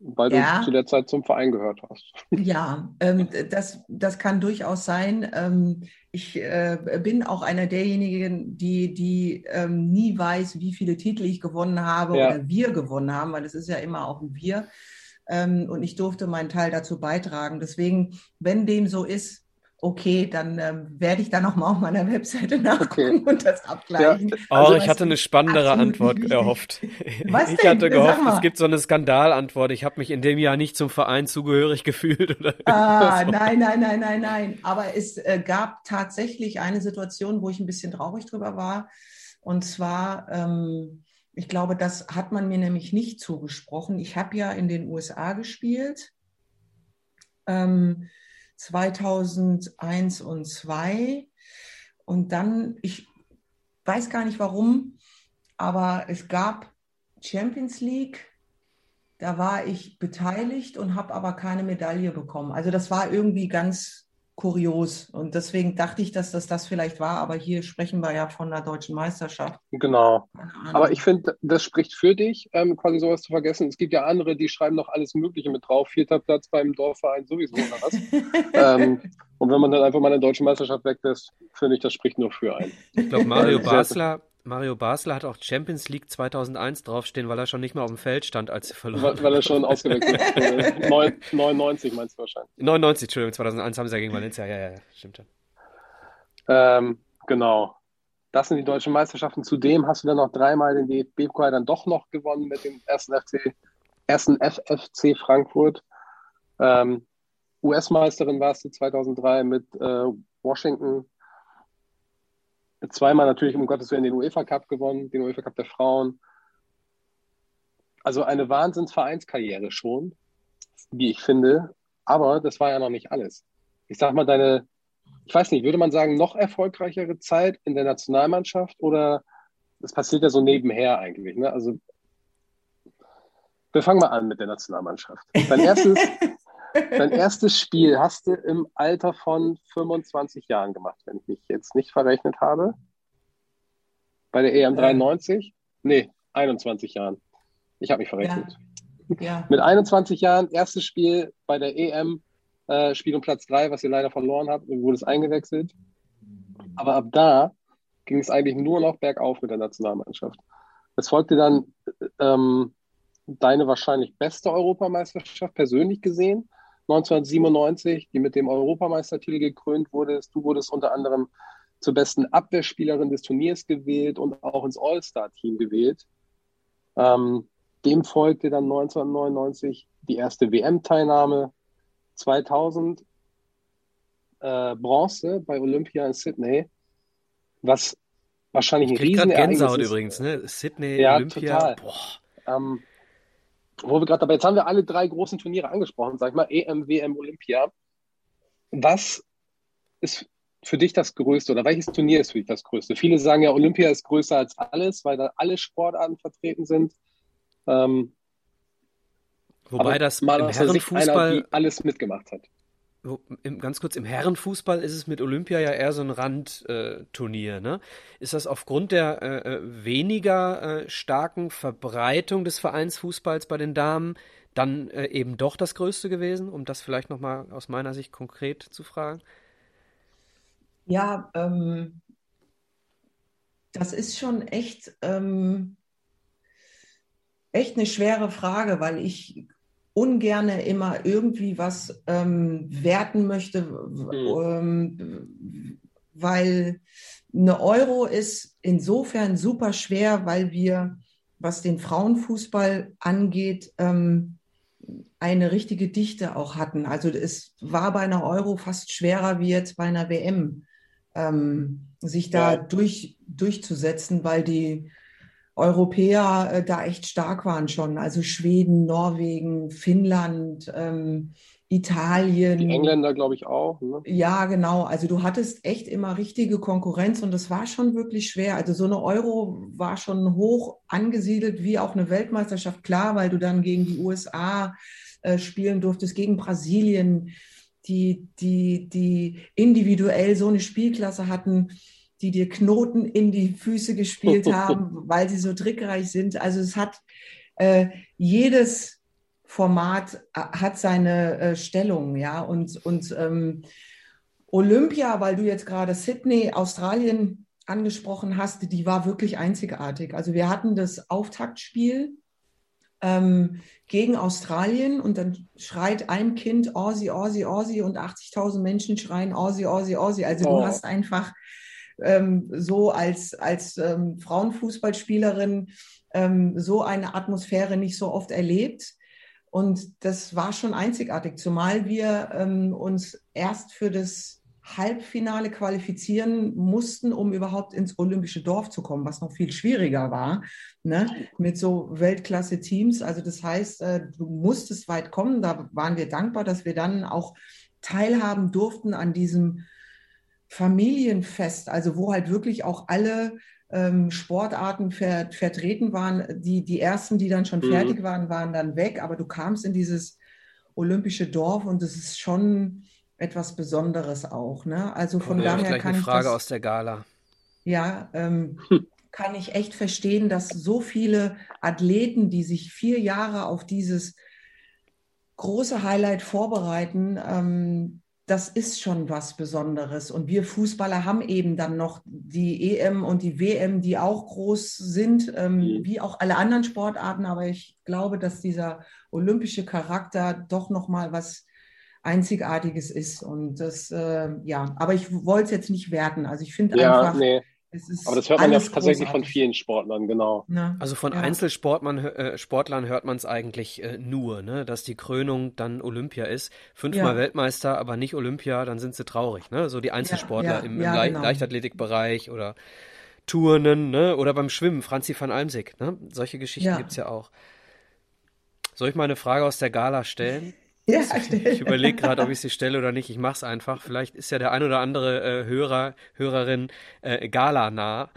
Weil ja. du zu der Zeit zum Verein gehört hast. *laughs* Ja, ähm, das, das kann durchaus sein. Ähm, ich äh, bin auch einer derjenigen, die, die ähm, nie weiß, wie viele Titel ich gewonnen habe ja. oder wir gewonnen haben, weil es ist ja immer auch ein Wir. Ähm, und ich durfte meinen Teil dazu beitragen. Deswegen, wenn dem so ist, okay, dann ähm, werde ich da nochmal auf meiner Webseite nachgucken okay. *laughs* und das abgleichen. Ja. Oh, also, ich hatte eine spannendere Antwort erhofft. *laughs* Was ich hatte gehofft, es gibt so eine Skandalantwort. Ich habe mich in dem Jahr nicht zum Verein zugehörig *laughs* gefühlt. Oder ah, so. nein, nein, nein, nein, nein. Aber es äh, gab tatsächlich eine Situation, wo ich ein bisschen traurig drüber war. Und zwar, ähm, ich glaube, das hat man mir nämlich nicht zugesprochen. Ich habe ja in den USA gespielt. Ähm, 2001 und 2. Und dann, ich weiß gar nicht warum, aber es gab Champions League, da war ich beteiligt und habe aber keine Medaille bekommen. Also das war irgendwie ganz kurios. Und deswegen dachte ich, dass das das vielleicht war, aber hier sprechen wir ja von der deutschen Meisterschaft. Genau. Aber ich finde, das spricht für dich, ähm, quasi sowas zu vergessen. Es gibt ja andere, die schreiben noch alles Mögliche mit drauf. Vierter Platz beim Dorfverein sowieso oder was. *laughs* ähm, und wenn man dann einfach mal eine deutsche Meisterschaft weglässt, finde ich, das spricht nur für einen. Ich glaube, Mario Basler Mario Basler hat auch Champions League 2001 draufstehen, weil er schon nicht mehr auf dem Feld stand, als sie verloren Weil, weil er schon ausgewechselt *laughs* wurde. 99 meinst du wahrscheinlich. 99, Entschuldigung, 2001 haben sie ja gegen Valencia. Ja, ja, ja stimmt schon. Ähm, genau. Das sind die deutschen Meisterschaften. Zudem hast du dann noch dreimal den DFB-Pokal dann doch noch gewonnen mit dem ersten FC, ersten FFC Frankfurt. Ähm, US-Meisterin warst du 2003 mit äh, Washington zweimal natürlich um Gottes Willen den UEFA Cup gewonnen, den UEFA Cup der Frauen. Also eine Wahnsinnsvereinskarriere schon, wie ich finde. Aber das war ja noch nicht alles. Ich sag mal, deine, ich weiß nicht, würde man sagen, noch erfolgreichere Zeit in der Nationalmannschaft oder das passiert ja so nebenher eigentlich. Ne? Also wir fangen mal an mit der Nationalmannschaft. Dein erstes, *laughs* Dein erstes Spiel hast du im Alter von 25 Jahren gemacht, wenn ich mich jetzt nicht verrechnet habe. Bei der EM 93? Nee, 21 Jahren. Ich habe mich verrechnet. Ja. Ja. Mit 21 Jahren, erstes Spiel bei der EM, äh, Spiel um Platz 3, was ihr leider verloren habt, wurde es eingewechselt. Aber ab da ging es eigentlich nur noch bergauf mit der Nationalmannschaft. Es folgte dann ähm, deine wahrscheinlich beste Europameisterschaft persönlich gesehen 1997, die mit dem Europameistertitel gekrönt wurde. Du wurdest unter anderem zur besten Abwehrspielerin des Turniers gewählt und auch ins All-Star-Team gewählt. Ähm, dem folgte dann 1999 die erste WM-Teilnahme, 2000 äh, Bronze bei Olympia in Sydney, was wahrscheinlich ein Riesenereignis Gänsehaut ist. übrigens, ne? Sydney, ja, Olympia. Total. Ähm, wo wir gerade dabei, jetzt haben wir alle drei großen Turniere angesprochen, sag ich mal, EM, WM, Olympia. Was ist für dich das Größte oder welches Turnier ist für dich das Größte? Viele sagen ja, Olympia ist größer als alles, weil da alle Sportarten vertreten sind. Ähm, Wobei das mal im Herrenfußball einer, alles mitgemacht hat. Ganz kurz, im Herrenfußball ist es mit Olympia ja eher so ein Randturnier. Ne? Ist das aufgrund der äh, äh, weniger äh, starken Verbreitung des Vereinsfußballs bei den Damen dann äh, eben doch das Größte gewesen, um das vielleicht nochmal aus meiner Sicht konkret zu fragen? Ja, ähm, das ist schon echt, ähm, echt eine schwere Frage, weil ich ungerne immer irgendwie was ähm, werten möchte, mhm. weil eine Euro ist insofern super schwer, weil wir, was den Frauenfußball angeht, ähm, eine richtige Dichte auch hatten. Also es war bei einer Euro fast schwerer wie jetzt bei einer WM, ähm, sich da ja. durch, durchzusetzen, weil die Europäer äh, da echt stark waren schon. Also Schweden, Norwegen, Finnland, ähm, Italien. Die Engländer, glaube ich, auch. Ne? Ja, genau. Also du hattest echt immer richtige Konkurrenz und das war schon wirklich schwer. Also so eine Euro war schon hoch angesiedelt, wie auch eine Weltmeisterschaft, klar, weil du dann gegen die USA äh, spielen durftest, gegen Brasilien, die, die, die individuell so eine Spielklasse hatten die dir Knoten in die Füße gespielt *laughs* haben, weil sie so trickreich sind. Also es hat äh, jedes Format äh, hat seine äh, Stellung, ja. Und, und ähm, Olympia, weil du jetzt gerade Sydney, Australien angesprochen hast, die war wirklich einzigartig. Also wir hatten das Auftaktspiel ähm, gegen Australien und dann schreit ein Kind Aussie, Aussie, Aussie und 80.000 Menschen schreien Aussie, Aussie, Aussie. Also oh. du hast einfach ähm, so als, als ähm, Frauenfußballspielerin ähm, so eine Atmosphäre nicht so oft erlebt. Und das war schon einzigartig, zumal wir ähm, uns erst für das Halbfinale qualifizieren mussten, um überhaupt ins olympische Dorf zu kommen, was noch viel schwieriger war, ne? mit so Weltklasse-Teams. Also das heißt, äh, du musstest weit kommen. Da waren wir dankbar, dass wir dann auch teilhaben durften an diesem Familienfest, also wo halt wirklich auch alle ähm, Sportarten ver vertreten waren. Die, die ersten, die dann schon mhm. fertig waren, waren dann weg, aber du kamst in dieses olympische Dorf und es ist schon etwas Besonderes auch. Ne? Also von ja, daher kann eine Frage ich das, aus der Gala. Ja, ähm, hm. kann ich echt verstehen, dass so viele Athleten, die sich vier Jahre auf dieses große Highlight vorbereiten, ähm, das ist schon was Besonderes. Und wir Fußballer haben eben dann noch die EM und die WM, die auch groß sind, ähm, mhm. wie auch alle anderen Sportarten. Aber ich glaube, dass dieser olympische Charakter doch noch mal was Einzigartiges ist. Und das, äh, ja, aber ich wollte es jetzt nicht werten. Also ich finde ja, einfach, nee. Aber das hört man ja tatsächlich großartig. von vielen Sportlern, genau. Ja, also von ja. Einzelsportlern äh, Sportlern hört man es eigentlich äh, nur, ne? dass die Krönung dann Olympia ist. Fünfmal ja. Weltmeister, aber nicht Olympia, dann sind sie traurig. Ne? So die Einzelsportler im, im Le genau. Leichtathletikbereich oder Turnen ne? oder beim Schwimmen, Franzi van Almsick. Ne? Solche Geschichten ja. gibt es ja auch. Soll ich mal eine Frage aus der Gala stellen? Ja, ich überlege gerade, ob ich sie stelle oder nicht. Ich mache es einfach. Vielleicht ist ja der ein oder andere äh, Hörer, Hörerin äh, Gala-nah.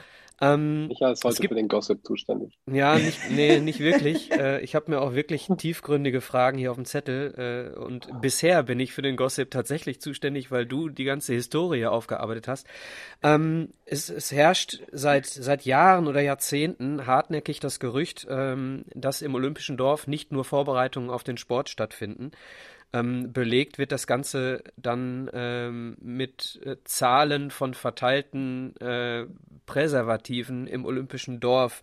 Ähm, ich ist heute gibt, für den Gossip zuständig. Ja, nicht, *laughs* nee, nicht wirklich. äh, ich habe mir auch wirklich tiefgründige Fragen hier auf dem Zettel. Äh, und bisher bin ich für den Gossip tatsächlich zuständig, weil du die ganze Historie aufgearbeitet hast. Ähm, es, es herrscht seit, seit Jahren oder Jahrzehnten hartnäckig das Gerücht, ähm, dass im Olympischen Dorf nicht nur Vorbereitungen auf den Sport stattfinden, ähm, belegt wird das Ganze dann ähm, mit äh, Zahlen von verteilten äh, Präservativen im olympischen Dorf.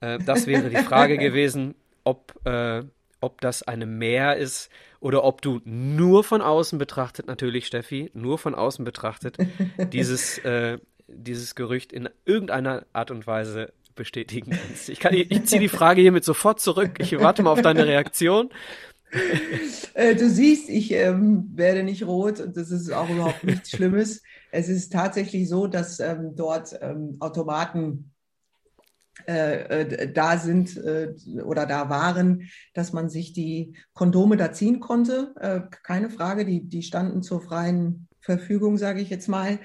Äh, das wäre die Frage *laughs* gewesen, ob, äh, ob das eine Mehr ist oder ob du nur von außen betrachtet, natürlich Steffi, nur von außen betrachtet, dieses, äh, dieses Gerücht in irgendeiner Art und Weise bestätigen kannst. Ich, ich, ich ziehe die Frage hiermit sofort zurück. Ich warte mal auf deine Reaktion. Äh, du siehst, ich ähm, werde nicht rot und das ist auch überhaupt nichts *laughs* Schlimmes. Es ist tatsächlich so, dass ähm, dort ähm, Automaten äh, äh, da sind äh, oder da waren, dass man sich die Kondome da ziehen konnte. Keine Frage, die, die standen zur freien Verfügung, sage ich jetzt mal.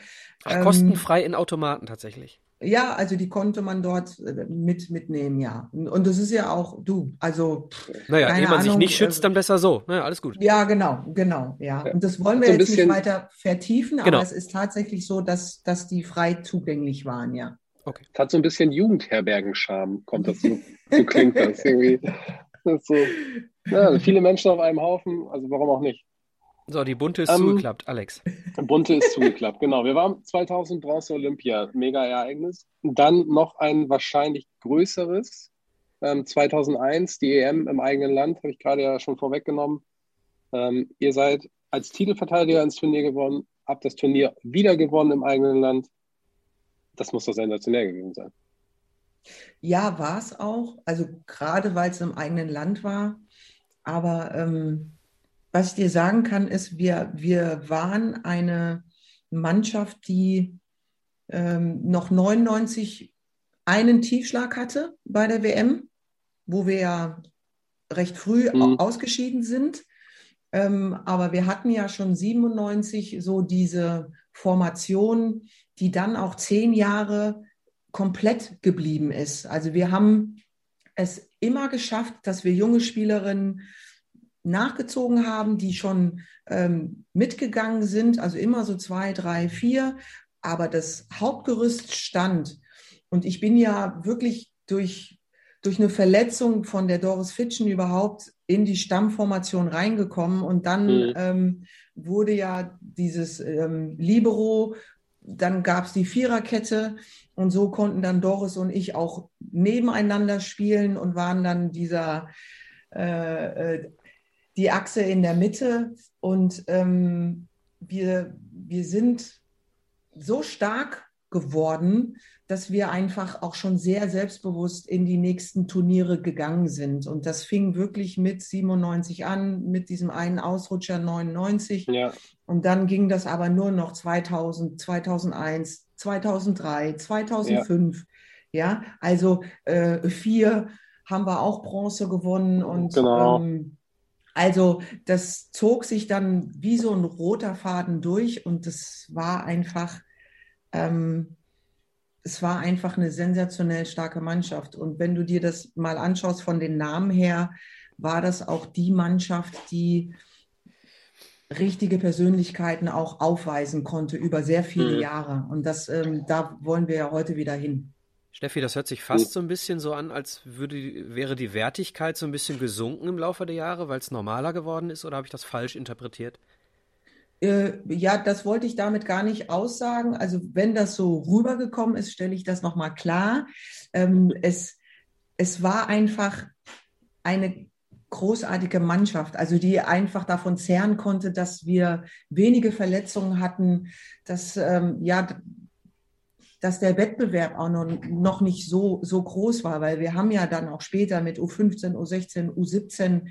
Ach, kostenfrei in Automaten tatsächlich. Ja, also die konnte man dort äh, mit, mitnehmen, ja. Und das ist ja auch, du, also. Naja, ehe man Ahnung, sich nicht schützt, äh, dann besser so. Naja, alles gut. Ja, genau, genau, ja. Und das wollen wir so jetzt bisschen, nicht weiter vertiefen, aber genau. es ist tatsächlich so, dass, dass die frei zugänglich waren, ja. Okay. Es hat so ein bisschen Jugendherbergenscham, kommt das so, so klingt das irgendwie. Das so, ja, viele Menschen auf einem Haufen, also warum auch nicht? So, die Bunte ist ähm, zugeklappt, Alex. Bunte ist zugeklappt, genau. Wir waren 2000 Bronze Olympia, mega Ereignis. Dann noch ein wahrscheinlich größeres, ähm, 2001, die EM im eigenen Land, habe ich gerade ja schon vorweggenommen. Ähm, ihr seid als Titelverteidiger ins Turnier gewonnen, habt das Turnier wieder gewonnen im eigenen Land. Das muss doch sensationell gewesen sein. Ja, war es auch. Also gerade weil es im eigenen Land war. Aber ähm, was ich dir sagen kann, ist, wir, wir waren eine Mannschaft, die ähm, noch 99 einen Tiefschlag hatte bei der WM, wo wir ja recht früh mhm. ausgeschieden sind. Ähm, aber wir hatten ja schon 97 so diese Formation, die dann auch zehn Jahre komplett geblieben ist. Also wir haben es immer geschafft, dass wir junge Spielerinnen nachgezogen haben, die schon ähm, mitgegangen sind, also immer so zwei, drei, vier, aber das Hauptgerüst stand. Und ich bin ja wirklich durch, durch eine Verletzung von der Doris Fitschen überhaupt in die Stammformation reingekommen und dann mhm. ähm, wurde ja dieses ähm, Libero, dann gab es die Viererkette und so konnten dann Doris und ich auch nebeneinander spielen und waren dann dieser äh, äh die Achse in der Mitte und ähm, wir, wir sind so stark geworden, dass wir einfach auch schon sehr selbstbewusst in die nächsten Turniere gegangen sind. Und das fing wirklich mit 97 an, mit diesem einen Ausrutscher 99. Ja. Und dann ging das aber nur noch 2000, 2001, 2003, 2005. Ja, ja? also äh, vier haben wir auch Bronze gewonnen und genau. ähm, also das zog sich dann wie so ein roter Faden durch und es war einfach, ähm, es war einfach eine sensationell starke Mannschaft. Und wenn du dir das mal anschaust von den Namen her, war das auch die Mannschaft, die richtige Persönlichkeiten auch aufweisen konnte über sehr viele mhm. Jahre. Und das, ähm, da wollen wir ja heute wieder hin. Steffi, das hört sich fast so ein bisschen so an, als würde, wäre die Wertigkeit so ein bisschen gesunken im Laufe der Jahre, weil es normaler geworden ist, oder habe ich das falsch interpretiert? Äh, ja, das wollte ich damit gar nicht aussagen. Also wenn das so rübergekommen ist, stelle ich das nochmal klar. Ähm, es, es war einfach eine großartige Mannschaft, also die einfach davon zehren konnte, dass wir wenige Verletzungen hatten, dass ähm, ja dass der Wettbewerb auch noch, noch nicht so, so groß war, weil wir haben ja dann auch später mit U15, U16, U17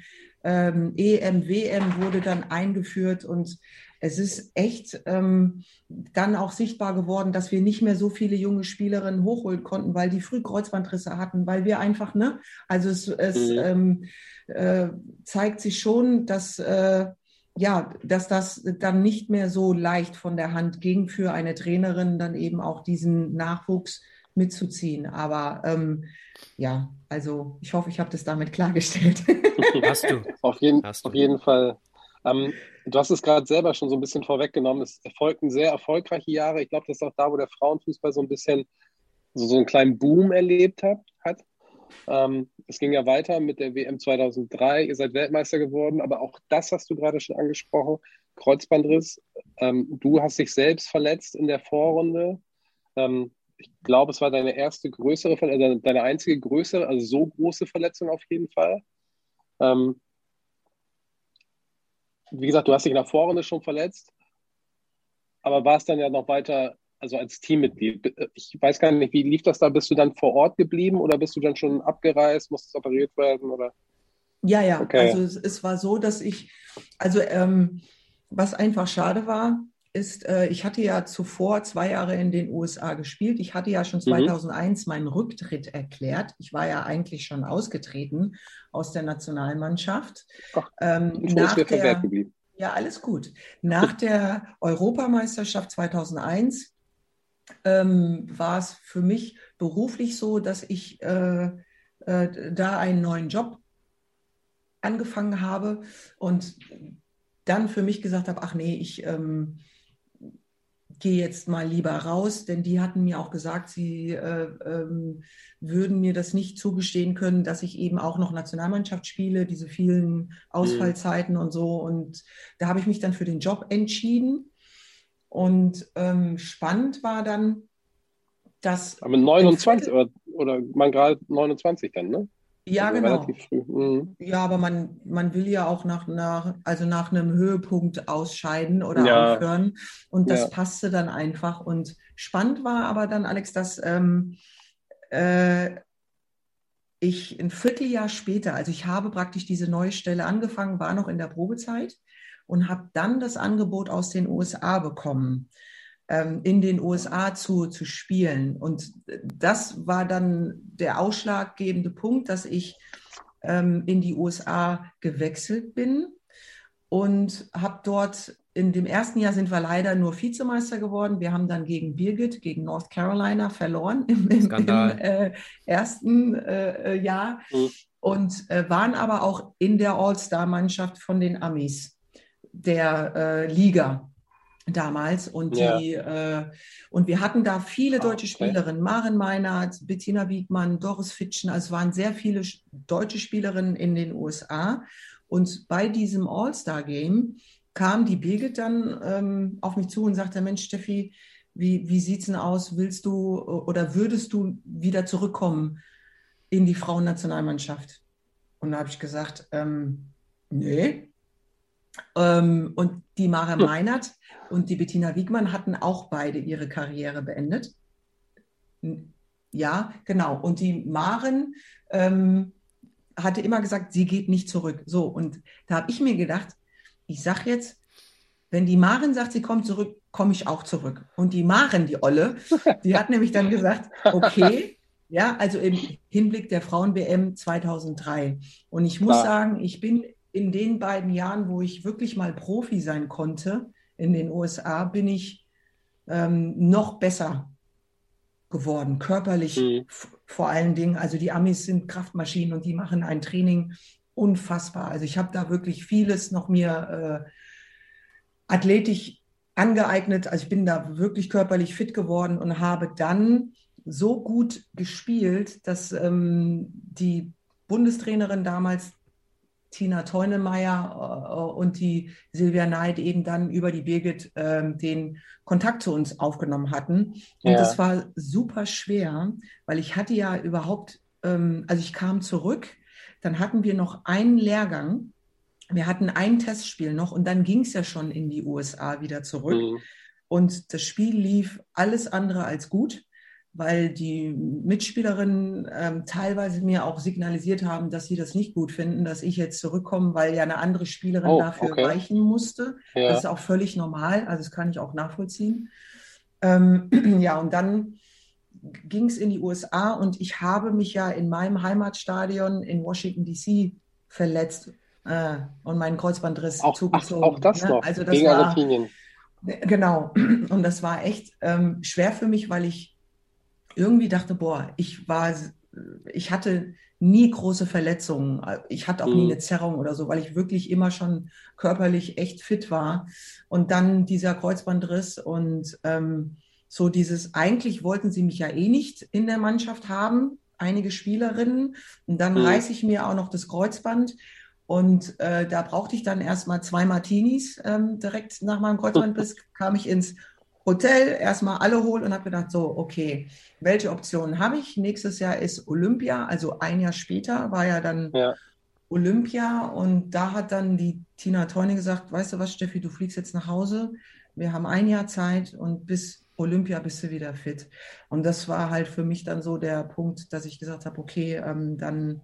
ähm, EM, WM wurde dann eingeführt und es ist echt ähm, dann auch sichtbar geworden, dass wir nicht mehr so viele junge Spielerinnen hochholen konnten, weil die früh Kreuzbandrisse hatten, weil wir einfach, ne, also es, es mhm. ähm, äh, zeigt sich schon, dass äh, ja, dass das dann nicht mehr so leicht von der Hand ging für eine Trainerin, dann eben auch diesen Nachwuchs mitzuziehen. Aber ähm, ja, also ich hoffe, ich habe das damit klargestellt. *laughs* Hast du. Auf jeden, hast du. Auf jeden Fall. Ähm, du hast es gerade selber schon so ein bisschen vorweggenommen. Es erfolgten sehr erfolgreiche Jahre. Ich glaube, das ist auch da, wo der Frauenfußball so ein bisschen so, so einen kleinen Boom erlebt hat. hat. Ähm, es ging ja weiter mit der WM 2003. Ihr seid Weltmeister geworden, aber auch das hast du gerade schon angesprochen. Kreuzbandriss. Ähm, du hast dich selbst verletzt in der Vorrunde. Ähm, ich glaube, es war deine erste größere, also deine einzige größere, also so große Verletzung auf jeden Fall. Ähm, wie gesagt, du hast dich in der Vorrunde schon verletzt, aber warst dann ja noch weiter also als Teammitglied. Ich weiß gar nicht, wie lief das da? Bist du dann vor Ort geblieben oder bist du dann schon abgereist, musstest operiert werden oder? Ja, ja. Okay. Also es, es, war so, dass ich, also ähm, was einfach schade war, ist, äh, ich hatte ja zuvor zwei Jahre in den USA gespielt. Ich hatte ja schon 2001 mhm. meinen Rücktritt erklärt. Ich war ja eigentlich schon ausgetreten aus der Nationalmannschaft. Ach, ähm, nach der, ja, alles gut. Nach der Europameisterschaft 2001 ähm, war es für mich beruflich so, dass ich äh, äh, da einen neuen Job angefangen habe und dann für mich gesagt habe, ach nee, ich ähm, gehe jetzt mal lieber raus, denn die hatten mir auch gesagt, sie äh, ähm, würden mir das nicht zugestehen können, dass ich eben auch noch Nationalmannschaft spiele, diese vielen Ausfallzeiten mhm. und so. Und da habe ich mich dann für den Job entschieden. Und ähm, spannend war dann, dass. Aber 29 oder, oder man gerade 29 dann, ne? Ja, also genau. Mhm. Ja, aber man, man will ja auch nach, nach, also nach einem Höhepunkt ausscheiden oder ja. aufhören. Und das ja. passte dann einfach. Und spannend war aber dann, Alex, dass ähm, äh, ich ein Vierteljahr später, also ich habe praktisch diese neue Stelle angefangen, war noch in der Probezeit und habe dann das Angebot aus den USA bekommen ähm, in den USA zu, zu spielen. Und das war dann der ausschlaggebende Punkt, dass ich ähm, in die USA gewechselt bin und habe dort in dem ersten Jahr sind wir leider nur Vizemeister geworden. Wir haben dann gegen Birgit, gegen North Carolina verloren *laughs* im, im, im äh, ersten äh, Jahr mhm. und äh, waren aber auch in der All-Star-Mannschaft von den Amis der äh, Liga damals und ja. die äh, und wir hatten da viele ah, deutsche okay. Spielerinnen, Maren Meinert, Bettina Wiegmann, Doris Fitschen, also es waren sehr viele deutsche Spielerinnen in den USA und bei diesem All-Star-Game kam die Birgit dann ähm, auf mich zu und sagte, Mensch Steffi, wie, wie sieht es denn aus? Willst du oder würdest du wieder zurückkommen in die Frauennationalmannschaft? Und da habe ich gesagt, ähm, nee, ähm, und die Mara Meinert und die Bettina Wiegmann hatten auch beide ihre Karriere beendet. Ja, genau. Und die Maren ähm, hatte immer gesagt, sie geht nicht zurück. So, und da habe ich mir gedacht, ich sage jetzt, wenn die Maren sagt, sie kommt zurück, komme ich auch zurück. Und die Maren, die Olle, *laughs* die hat nämlich dann gesagt, okay, ja, also im Hinblick der Frauen-WM 2003. Und ich muss Klar. sagen, ich bin in den beiden Jahren, wo ich wirklich mal Profi sein konnte in den USA, bin ich ähm, noch besser geworden, körperlich mhm. vor allen Dingen. Also die Amis sind Kraftmaschinen und die machen ein Training unfassbar. Also ich habe da wirklich vieles noch mir äh, athletisch angeeignet. Also ich bin da wirklich körperlich fit geworden und habe dann so gut gespielt, dass ähm, die Bundestrainerin damals Tina Teunemeyer äh, und die Silvia Neid eben dann über die Birgit äh, den Kontakt zu uns aufgenommen hatten. Und ja. das war super schwer, weil ich hatte ja überhaupt, ähm, also ich kam zurück, dann hatten wir noch einen Lehrgang, wir hatten ein Testspiel noch und dann ging es ja schon in die USA wieder zurück. Mhm. Und das Spiel lief alles andere als gut weil die Mitspielerinnen ähm, teilweise mir auch signalisiert haben, dass sie das nicht gut finden, dass ich jetzt zurückkomme, weil ja eine andere Spielerin oh, dafür okay. weichen musste. Ja. Das ist auch völlig normal, also das kann ich auch nachvollziehen. Ähm, *clears throat* ja, und dann ging es in die USA und ich habe mich ja in meinem Heimatstadion in Washington DC verletzt äh, und meinen Kreuzbandriss auch, zugezogen. Ach, auch das ne? noch, also das gegen war, Argentinien. Genau, *clears throat* und das war echt ähm, schwer für mich, weil ich irgendwie dachte, boah, ich war, ich hatte nie große Verletzungen. Ich hatte auch mhm. nie eine Zerrung oder so, weil ich wirklich immer schon körperlich echt fit war. Und dann dieser Kreuzbandriss und ähm, so dieses, eigentlich wollten sie mich ja eh nicht in der Mannschaft haben, einige Spielerinnen. Und dann mhm. reiße ich mir auch noch das Kreuzband. Und äh, da brauchte ich dann erstmal zwei Martinis. Ähm, direkt nach meinem Kreuzbandriss *laughs* kam ich ins Hotel, erstmal alle holen und habe gedacht, so, okay, welche Optionen habe ich? Nächstes Jahr ist Olympia, also ein Jahr später war ja dann ja. Olympia und da hat dann die Tina Teune gesagt, weißt du was, Steffi, du fliegst jetzt nach Hause, wir haben ein Jahr Zeit und bis Olympia bist du wieder fit. Und das war halt für mich dann so der Punkt, dass ich gesagt habe, okay, ähm, dann,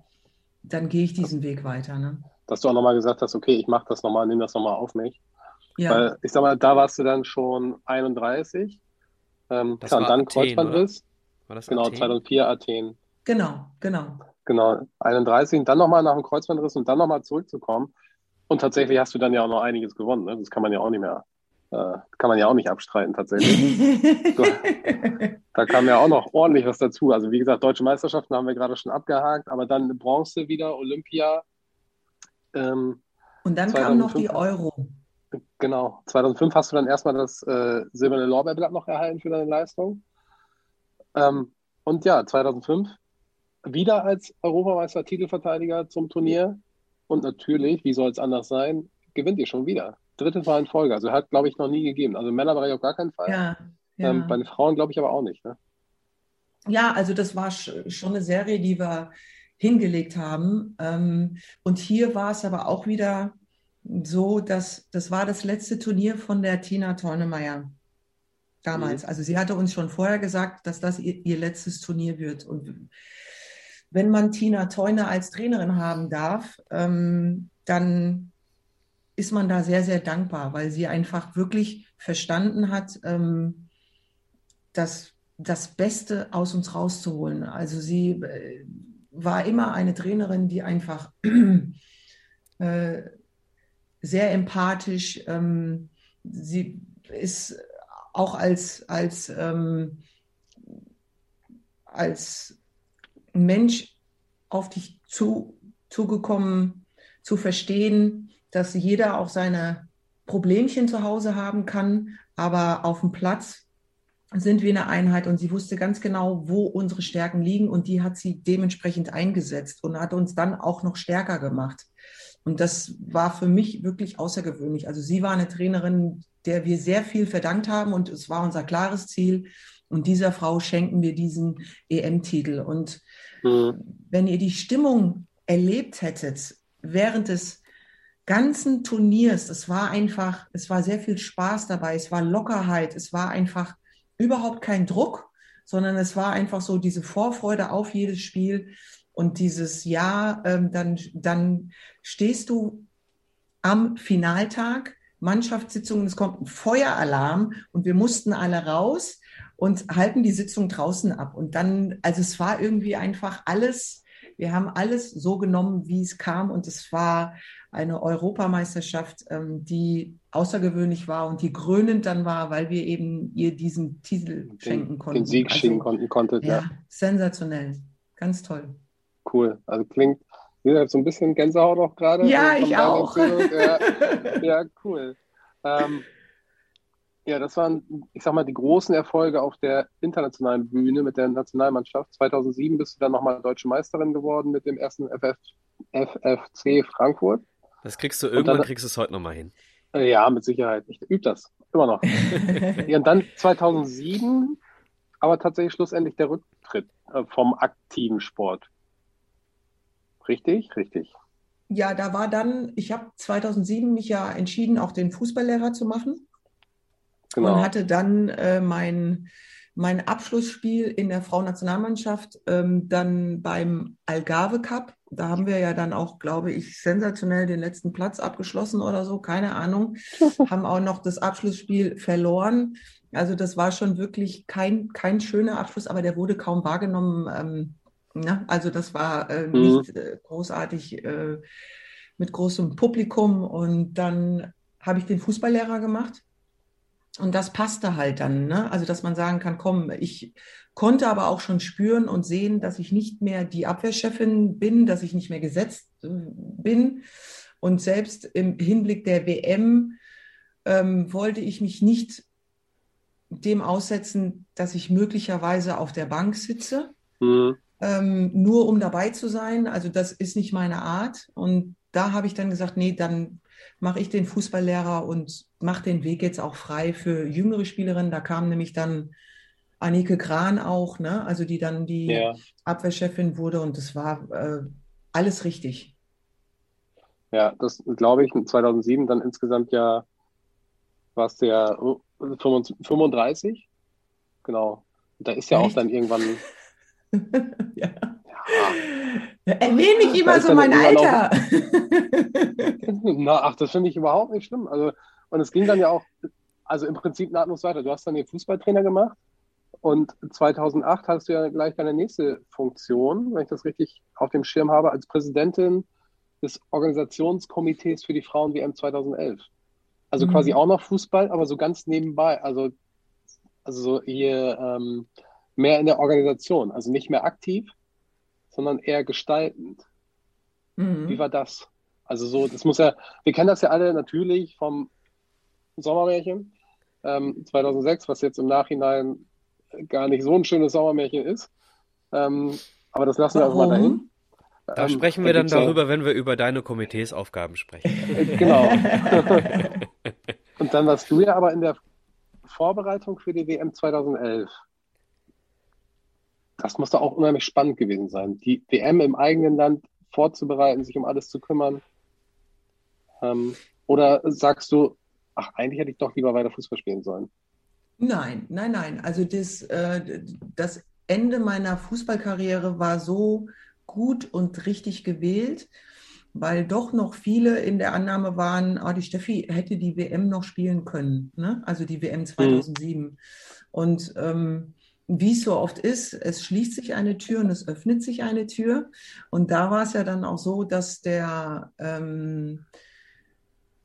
dann gehe ich diesen Weg weiter. Ne? Dass du auch nochmal gesagt hast, okay, ich mache das nochmal, nehme das nochmal auf mich. Ja. Weil ich sag mal, da warst du dann schon 31. Ähm, das klar, war dann Athen, Kreuzbandriss. War das genau, Athen? 2004 Athen. Genau, genau. Genau, 31 und dann nochmal nach dem Kreuzbandriss und dann nochmal zurückzukommen. Und tatsächlich hast du dann ja auch noch einiges gewonnen. Ne? Das kann man ja auch nicht mehr äh, kann man ja auch nicht abstreiten tatsächlich. *laughs* da kam ja auch noch ordentlich was dazu. Also wie gesagt, deutsche Meisterschaften haben wir gerade schon abgehakt, aber dann Bronze wieder, Olympia. Ähm, Und dann 2005, kam noch die Euro. Genau. 2005 hast du dann erstmal das äh, silberne Lorbeerblatt noch erhalten für deine Leistung. Ähm, und ja, 2005 wieder als Europameister Titelverteidiger zum Turnier. Und natürlich, wie soll es anders sein, gewinnt ihr schon wieder. Dritte Mal in Folge. Also hat, glaube ich, noch nie gegeben. Also im Männerbereich auf gar keinen Fall. Ja, ja. Ähm, bei den Frauen, glaube ich, aber auch nicht. Ne? Ja, also das war schon eine Serie, die wir hingelegt haben. Ähm, und hier war es aber auch wieder so, dass das war das letzte Turnier von der Tina Tornemeyer damals. Mhm. Also sie hatte uns schon vorher gesagt, dass das ihr, ihr, letztes Turnier wird. Und wenn man Tina Teune als Trainerin haben darf, ähm, dann ist man da sehr, sehr dankbar, weil sie einfach wirklich verstanden hat, ähm, das, das Beste aus uns rauszuholen. Also sie äh, war immer eine Trainerin, die einfach *clears throat* äh, sehr empathisch, ähm, sie ist auch als, als, ähm, als Mensch auf dich zu, zugekommen, zu verstehen, dass jeder auch seine Problemchen zu Hause haben kann, aber auf dem Platz sind wir eine Einheit und sie wusste ganz genau, wo unsere Stärken liegen und die hat sie dementsprechend eingesetzt und hat uns dann auch noch stärker gemacht. Und das war für mich wirklich außergewöhnlich. Also sie war eine Trainerin, der wir sehr viel verdankt haben und es war unser klares Ziel. Und dieser Frau schenken wir diesen EM-Titel. Und mhm. wenn ihr die Stimmung erlebt hättet während des ganzen Turniers, es war einfach, es war sehr viel Spaß dabei, es war Lockerheit, es war einfach überhaupt kein Druck, sondern es war einfach so diese Vorfreude auf jedes Spiel und dieses Jahr, ähm, dann, dann stehst du am Finaltag, Mannschaftssitzungen, es kommt ein Feueralarm und wir mussten alle raus und halten die Sitzung draußen ab. Und dann, also es war irgendwie einfach alles, wir haben alles so genommen, wie es kam und es war eine Europameisterschaft, ähm, die außergewöhnlich war und die krönend dann war, weil wir eben ihr diesen Titel den, schenken konnten. Den Sieg also, schenken konnten, konntet, ja. ja. Sensationell. Ganz toll. Cool. Also klingt, wie so ein bisschen Gänsehaut auch gerade. Ja, also ich auch. *laughs* Ja, ja, cool. Ähm, ja, das waren, ich sag mal, die großen Erfolge auf der internationalen Bühne mit der Nationalmannschaft. 2007 bist du dann nochmal deutsche Meisterin geworden mit dem ersten FF, FFC Frankfurt. Das kriegst du irgendwann, dann, kriegst du es heute nochmal hin. Äh, ja, mit Sicherheit. Ich übe das immer noch. *laughs* ja, und dann 2007, aber tatsächlich schlussendlich der Rücktritt äh, vom aktiven Sport. Richtig, richtig. Ja, da war dann, ich habe 2007 mich ja entschieden, auch den Fußballlehrer zu machen. Genau. Und hatte dann äh, mein, mein Abschlussspiel in der Frauennationalmannschaft ähm, dann beim Algarve Cup da haben wir ja dann auch, glaube ich, sensationell den letzten Platz abgeschlossen oder so, keine Ahnung. *laughs* haben auch noch das Abschlussspiel verloren. Also das war schon wirklich kein, kein schöner Abschluss, aber der wurde kaum wahrgenommen. Ähm, ja, also das war äh, mhm. nicht äh, großartig äh, mit großem Publikum. Und dann habe ich den Fußballlehrer gemacht. Und das passte halt dann, ne? Also, dass man sagen kann, komm, ich konnte aber auch schon spüren und sehen, dass ich nicht mehr die Abwehrchefin bin, dass ich nicht mehr gesetzt äh, bin. Und selbst im Hinblick der WM ähm, wollte ich mich nicht dem aussetzen, dass ich möglicherweise auf der Bank sitze, mhm. Ähm, nur um dabei zu sein. Also das ist nicht meine Art. Und da habe ich dann gesagt, nee, dann mache ich den Fußballlehrer und mache den Weg jetzt auch frei für jüngere Spielerinnen. Da kam nämlich dann Annike Kran auch, ne? also die dann die ja. Abwehrchefin wurde und das war äh, alles richtig. Ja, das glaube ich, 2007 dann insgesamt ja, warst du ja 35, genau. Da ist ja Echt? auch dann irgendwann. *laughs* ja. ja. Erwähne ich immer so mein Alter. *laughs* Na, ach, das finde ich überhaupt nicht schlimm. Also, und es ging dann ja auch, also im Prinzip nahtlos weiter. Du hast dann den Fußballtrainer gemacht und 2008 hast du ja gleich deine nächste Funktion, wenn ich das richtig auf dem Schirm habe, als Präsidentin des Organisationskomitees für die Frauen-WM 2011. Also mhm. quasi auch noch Fußball, aber so ganz nebenbei. Also, also so hier ähm, mehr in der Organisation. Also nicht mehr aktiv, sondern eher gestaltend. Mhm. Wie war das? Also so, das muss ja, wir kennen das ja alle natürlich vom Sommermärchen ähm, 2006, was jetzt im Nachhinein gar nicht so ein schönes Sommermärchen ist. Ähm, aber das lassen Warum? wir auch mal dahin. Da ähm, sprechen wir dann darüber, ja, wenn wir über deine Komiteesaufgaben sprechen. genau. *laughs* Und dann warst du ja aber in der Vorbereitung für die WM 2011. Das muss doch auch unheimlich spannend gewesen sein, die WM im eigenen Land vorzubereiten, sich um alles zu kümmern. Ähm, oder sagst du, ach, eigentlich hätte ich doch lieber weiter Fußball spielen sollen? Nein, nein, nein. Also das, äh, das Ende meiner Fußballkarriere war so gut und richtig gewählt, weil doch noch viele in der Annahme waren, oh, die Steffi hätte die WM noch spielen können, ne? also die WM 2007. Mhm. Und ähm, wie es so oft ist, es schließt sich eine Tür und es öffnet sich eine Tür. Und da war es ja dann auch so, dass der, ähm,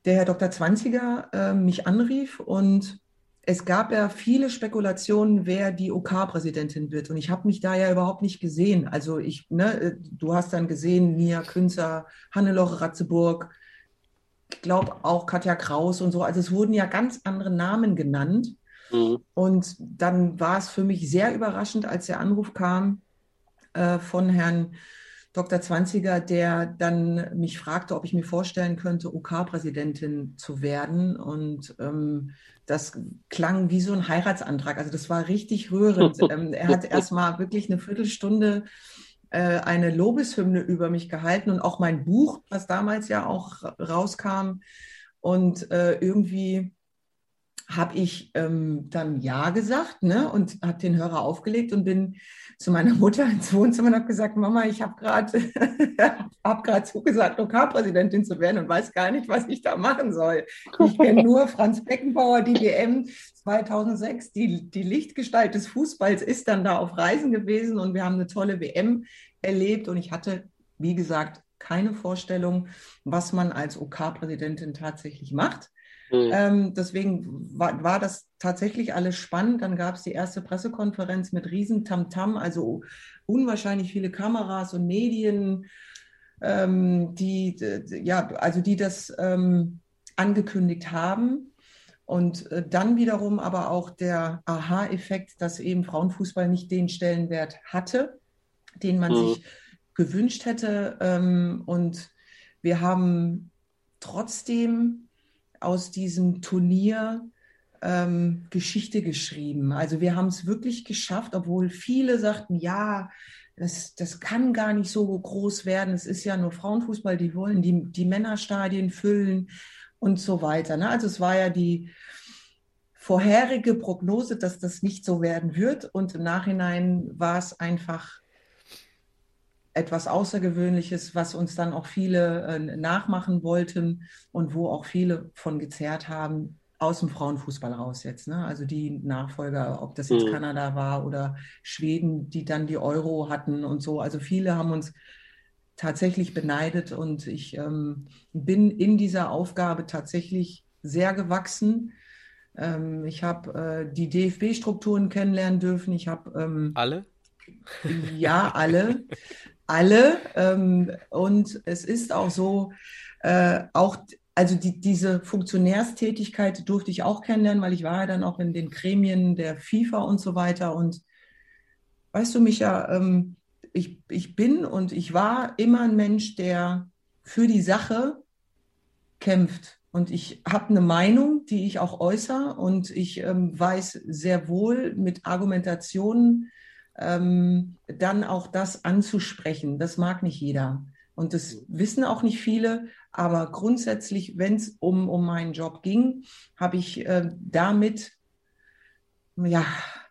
der Herr Dr. Zwanziger äh, mich anrief und es gab ja viele Spekulationen, wer die OK-Präsidentin wird. Und ich habe mich da ja überhaupt nicht gesehen. Also ich, ne, äh, du hast dann gesehen, Nia Künzer, Hannelore Ratzeburg, ich glaube auch Katja Kraus und so. Also es wurden ja ganz andere Namen genannt. Mhm. Und dann war es für mich sehr überraschend, als der Anruf kam äh, von Herrn Dr. Zwanziger, der dann mich fragte, ob ich mir vorstellen könnte, OK-Präsidentin zu werden. Und ähm, das klang wie so ein Heiratsantrag. Also das war richtig rührend. *laughs* ähm, er hat erst mal wirklich eine Viertelstunde äh, eine Lobeshymne über mich gehalten und auch mein Buch, was damals ja auch rauskam. Und äh, irgendwie habe ich ähm, dann Ja gesagt ne, und habe den Hörer aufgelegt und bin zu meiner Mutter ins Wohnzimmer und habe gesagt, Mama, ich habe gerade *laughs* hab grad zugesagt, Lokalpräsidentin zu werden und weiß gar nicht, was ich da machen soll. Ich kenne *laughs* nur Franz Beckenbauer, die WM 2006, die, die Lichtgestalt des Fußballs ist dann da auf Reisen gewesen und wir haben eine tolle WM erlebt und ich hatte, wie gesagt, keine Vorstellung, was man als OK-Präsidentin tatsächlich macht. Mhm. Ähm, deswegen war, war das tatsächlich alles spannend. Dann gab es die erste Pressekonferenz mit riesen Tamtam, also unwahrscheinlich viele Kameras und Medien, ähm, die, ja, also die das ähm, angekündigt haben. Und äh, dann wiederum aber auch der Aha-Effekt, dass eben Frauenfußball nicht den Stellenwert hatte, den man mhm. sich gewünscht hätte. Ähm, und wir haben trotzdem aus diesem Turnier ähm, Geschichte geschrieben. Also wir haben es wirklich geschafft, obwohl viele sagten, ja, das, das kann gar nicht so groß werden. Es ist ja nur Frauenfußball, die wollen die, die Männerstadien füllen und so weiter. Ne? Also es war ja die vorherige Prognose, dass das nicht so werden wird. Und im Nachhinein war es einfach etwas Außergewöhnliches, was uns dann auch viele äh, nachmachen wollten und wo auch viele von gezerrt haben, aus dem Frauenfußball raus jetzt. Ne? Also die Nachfolger, ob das jetzt mhm. Kanada war oder Schweden, die dann die Euro hatten und so. Also viele haben uns tatsächlich beneidet und ich ähm, bin in dieser Aufgabe tatsächlich sehr gewachsen. Ähm, ich habe äh, die DFB-Strukturen kennenlernen dürfen. Ich habe ähm, alle. Ja, alle *laughs* alle. Ähm, und es ist auch so, äh, auch also die, diese Funktionärstätigkeit durfte ich auch kennenlernen, weil ich war ja dann auch in den Gremien der FIFA und so weiter. Und weißt du, Micha, ähm, ich, ich bin und ich war immer ein Mensch, der für die Sache kämpft. Und ich habe eine Meinung, die ich auch äußere. Und ich ähm, weiß sehr wohl mit Argumentationen, ähm, dann auch das anzusprechen. Das mag nicht jeder. Und das wissen auch nicht viele. Aber grundsätzlich, wenn es um, um meinen Job ging, habe ich äh, damit, ja,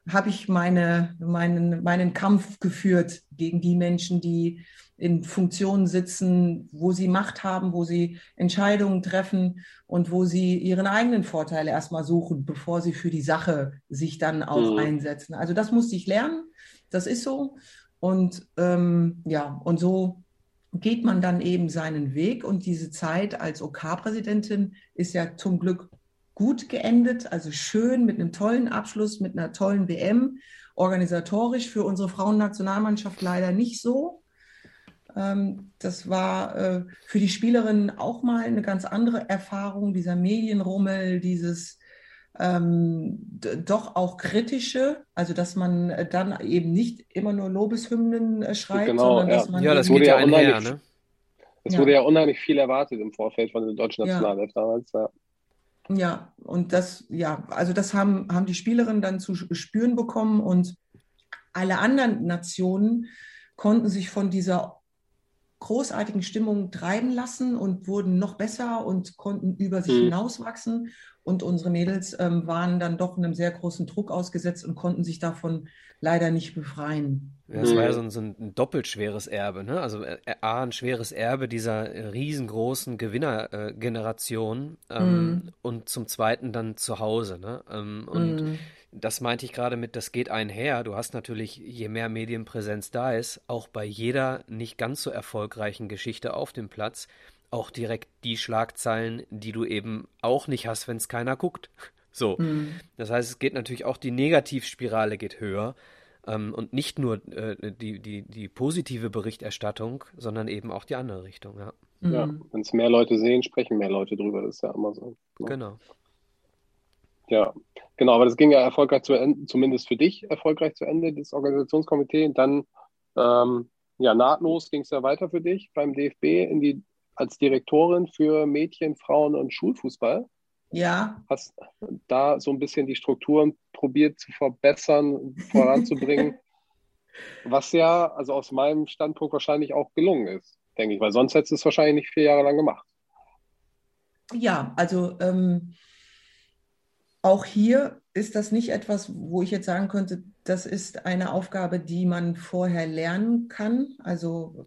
habe ich meine, meinen, meinen Kampf geführt gegen die Menschen, die in Funktionen sitzen, wo sie Macht haben, wo sie Entscheidungen treffen und wo sie ihren eigenen Vorteil erstmal suchen, bevor sie für die Sache sich dann auch mhm. einsetzen. Also das musste ich lernen. Das ist so. Und ähm, ja, und so geht man dann eben seinen Weg. Und diese Zeit als OK-Präsidentin ist ja zum Glück gut geendet, also schön mit einem tollen Abschluss, mit einer tollen WM. Organisatorisch für unsere Frauennationalmannschaft leider nicht so. Ähm, das war äh, für die Spielerinnen auch mal eine ganz andere Erfahrung, dieser Medienrummel, dieses ähm, doch auch kritische, also dass man dann eben nicht immer nur Lobeshymnen äh, schreibt, genau, sondern ja. dass man Ja, das wurde ja ja einher, unheimlich- ne? Es Ja. wurde ja unheimlich viel erwartet im Vorfeld von der deutschen Ja. Nationalelf damals. Ja. Ja, und das, ja, also das haben, haben die Spielerinnen dann zu spüren bekommen und alle anderen Nationen konnten sich von dieser großartigen Stimmung treiben lassen und wurden noch besser und konnten über sich Mhm. hinauswachsen. Und unsere Mädels ähm, waren dann doch einem sehr großen Druck ausgesetzt und konnten sich davon leider nicht befreien. Ja, es war ja Mhm. so ein, so ein doppelt schweres Erbe, ne? Also äh, A, ein schweres Erbe dieser äh, riesengroßen Gewinnergeneration ähm, Mhm. und zum Zweiten dann zu Hause, ne? Ähm, und Mhm. das meinte ich gerade mit, das geht einher. Du hast natürlich, je mehr Medienpräsenz da ist, auch bei jeder nicht ganz so erfolgreichen Geschichte auf dem Platz, auch direkt die Schlagzeilen, die du eben auch nicht hast, wenn es keiner guckt. *laughs* So. Mhm. Das heißt, es geht natürlich auch die Negativspirale geht höher. Ähm, und nicht nur äh, die, die, die positive Berichterstattung, sondern eben auch die andere Richtung, ja. Ja. Mhm. Wenn es mehr Leute sehen, sprechen mehr Leute drüber. Das ist ja immer so. ne? Genau. Ja, genau, aber das ging ja erfolgreich zu Ende, zumindest für dich erfolgreich zu Ende, das Organisationskomitee. Und dann, ähm, ja, nahtlos ging es ja weiter für dich beim DFB in die, als Direktorin für Mädchen, Frauen und Schulfußball. Ja, Hast da so ein bisschen die Strukturen probiert zu verbessern, voranzubringen, *laughs* was ja, also aus meinem Standpunkt wahrscheinlich auch gelungen ist, denke ich, weil sonst hättest du es wahrscheinlich nicht vier Jahre lang gemacht. Ja, also ähm, auch hier ist das nicht etwas, wo ich jetzt sagen könnte, das ist eine Aufgabe, die man vorher lernen kann. Also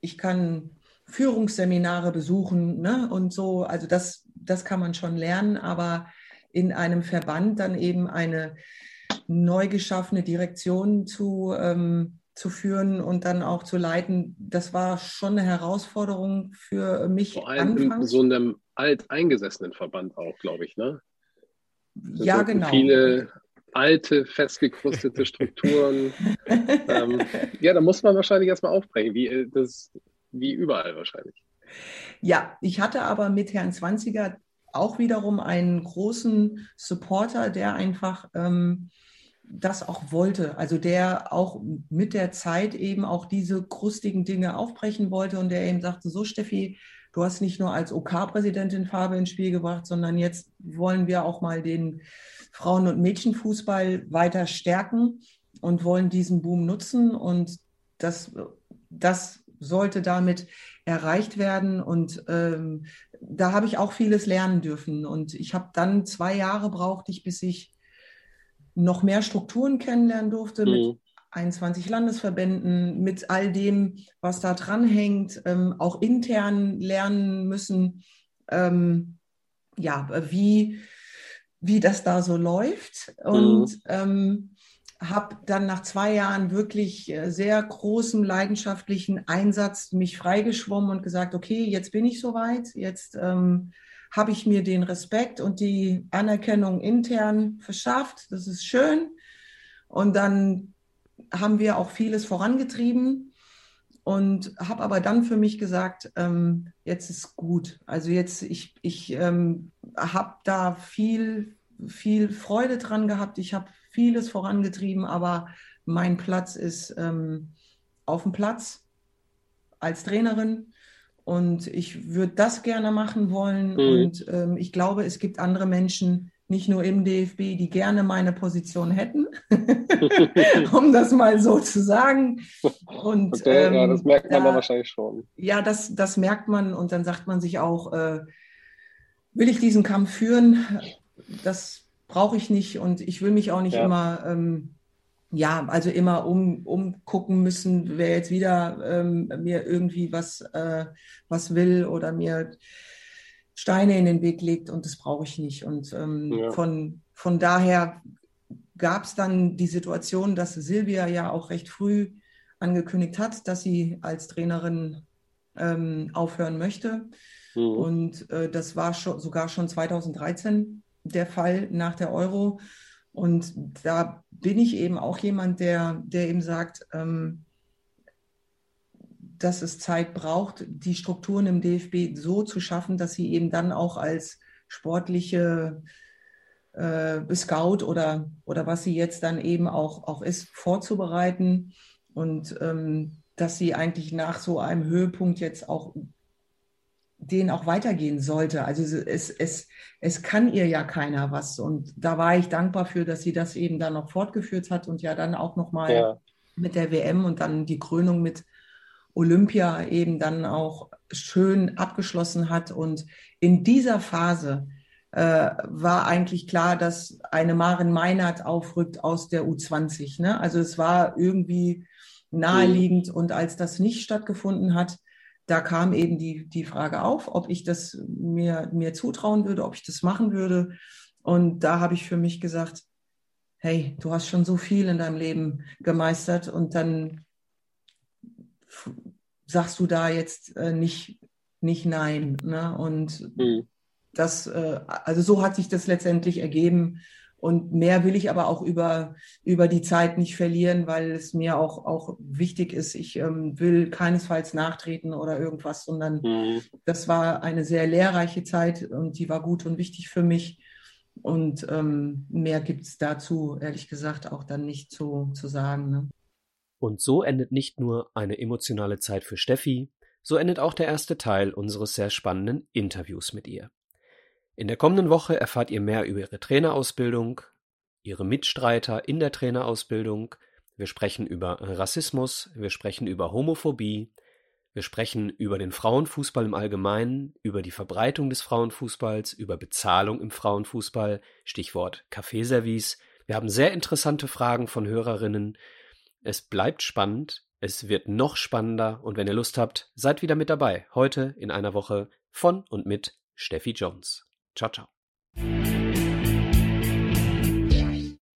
ich kann Führungsseminare besuchen, ne, und so. Also das, das kann man schon lernen, aber in einem Verband dann eben eine neu geschaffene Direktion zu, ähm, zu führen und dann auch zu leiten, das war schon eine Herausforderung für mich Vor allem in anfangs. so einem alteingesessenen Verband auch, glaube ich, ne? Das Ja, genau. Viele alte, festgekrustete *laughs* Strukturen. ähm, ja, da muss man wahrscheinlich erstmal aufbrechen, wie, äh, das, wie überall wahrscheinlich. Ja, ich hatte aber mit Herrn Zwanziger auch wiederum einen großen Supporter, der einfach ähm, das auch wollte. Also der auch mit der Zeit eben auch diese krustigen Dinge aufbrechen wollte und der eben sagte, so Steffi, du hast nicht nur als OK-Präsidentin Farbe ins Spiel gebracht, sondern jetzt wollen wir auch mal den Frauen- und Mädchenfußball weiter stärken und wollen diesen Boom nutzen und das, das sollte damit erreicht werden und ähm, da habe ich auch vieles lernen dürfen und ich habe dann zwei Jahre brauchte ich, bis ich noch mehr Strukturen kennenlernen durfte mit Mhm. 21 Landesverbänden, mit all dem, was da dranhängt, ähm, auch intern lernen müssen, ähm, ja, wie, wie das da so läuft. Und ähm, habe dann nach zwei Jahren wirklich äh, sehr großem leidenschaftlichen Einsatz mich freigeschwommen und gesagt, okay, jetzt bin ich soweit, jetzt ähm, habe ich mir den Respekt und die Anerkennung intern verschafft. Das ist schön. Und dann haben wir auch vieles vorangetrieben und habe aber dann für mich gesagt, ähm, jetzt ist gut. Also jetzt, ich, ich ähm, habe da viel, viel Freude dran gehabt. Ich habe vieles vorangetrieben, aber mein Platz ist ähm, auf dem Platz als Trainerin. Und ich würde das gerne machen wollen. Mhm. Und ähm, ich glaube, es gibt andere Menschen, nicht nur im DFB, die gerne meine Position hätten, *laughs* um das mal so zu sagen. Und Okay, ja, ähm, das merkt man da- dann wahrscheinlich schon. ja, das, das merkt man und dann sagt man sich auch, äh, will ich diesen Kampf führen? Das brauche ich nicht und ich will mich auch nicht Ja. immer, ähm, ja, also immer um, umgucken müssen, wer jetzt wieder ähm, mir irgendwie was, äh, was will oder mir Steine in den Weg legt und das brauche ich nicht. Und ähm, Ja. von, von daher gab es dann die Situation, dass Silvia ja auch recht früh angekündigt hat, dass sie als Trainerin ähm, aufhören möchte. Mhm. Und äh, das war schon, sogar schon 2013 der Fall nach der Euro. Und da bin ich eben auch jemand, der, der eben sagt, ähm, dass es Zeit braucht, die Strukturen im DFB so zu schaffen, dass sie eben dann auch als sportliche äh, Scout oder, oder was sie jetzt dann eben auch, auch ist, vorzubereiten und ähm, dass sie eigentlich nach so einem Höhepunkt jetzt auch den auch weitergehen sollte. Also es, es, es kann ihr ja keiner was. Und da war ich dankbar für, dass sie das eben dann noch fortgeführt hat und ja dann auch nochmal ja. mit der WM und dann die Krönung mit Olympia eben dann auch schön abgeschlossen hat. Und in dieser Phase äh, war eigentlich klar, dass eine Maren Meinert aufrückt aus der U20. Ne? Also es war irgendwie naheliegend. Mhm. Und als das nicht stattgefunden hat, da kam eben die, die Frage auf, ob ich das mir, mir zutrauen würde, ob ich das machen würde. Und da habe ich für mich gesagt, hey, du hast schon so viel in deinem Leben gemeistert und dann sagst du da jetzt äh, nicht, nicht nein. Ne? Und mhm. das, äh, also so hat sich das letztendlich ergeben. Und mehr will ich aber auch über, über die Zeit nicht verlieren, weil es mir auch, auch wichtig ist. Ich ähm, will keinesfalls nachtreten oder irgendwas, sondern mhm. das war eine sehr lehrreiche Zeit und die war gut und wichtig für mich. Und ähm, mehr gibt es dazu, ehrlich gesagt, auch dann nicht zu, zu sagen. Ne? Und so endet nicht nur eine emotionale Zeit für Steffi, so endet auch der erste Teil unseres sehr spannenden Interviews mit ihr. In der kommenden Woche erfahrt ihr mehr über ihre Trainerausbildung, ihre Mitstreiter in der Trainerausbildung, wir sprechen über Rassismus, wir sprechen über Homophobie, wir sprechen über den Frauenfußball im Allgemeinen, über die Verbreitung des Frauenfußballs, über Bezahlung im Frauenfußball, Stichwort Kaffeeservice. Wir haben sehr interessante Fragen von Hörerinnen, es bleibt spannend, es wird noch spannender und wenn ihr Lust habt, seid wieder mit dabei. Heute in einer Woche von und mit Steffi Jones. Ciao, ciao.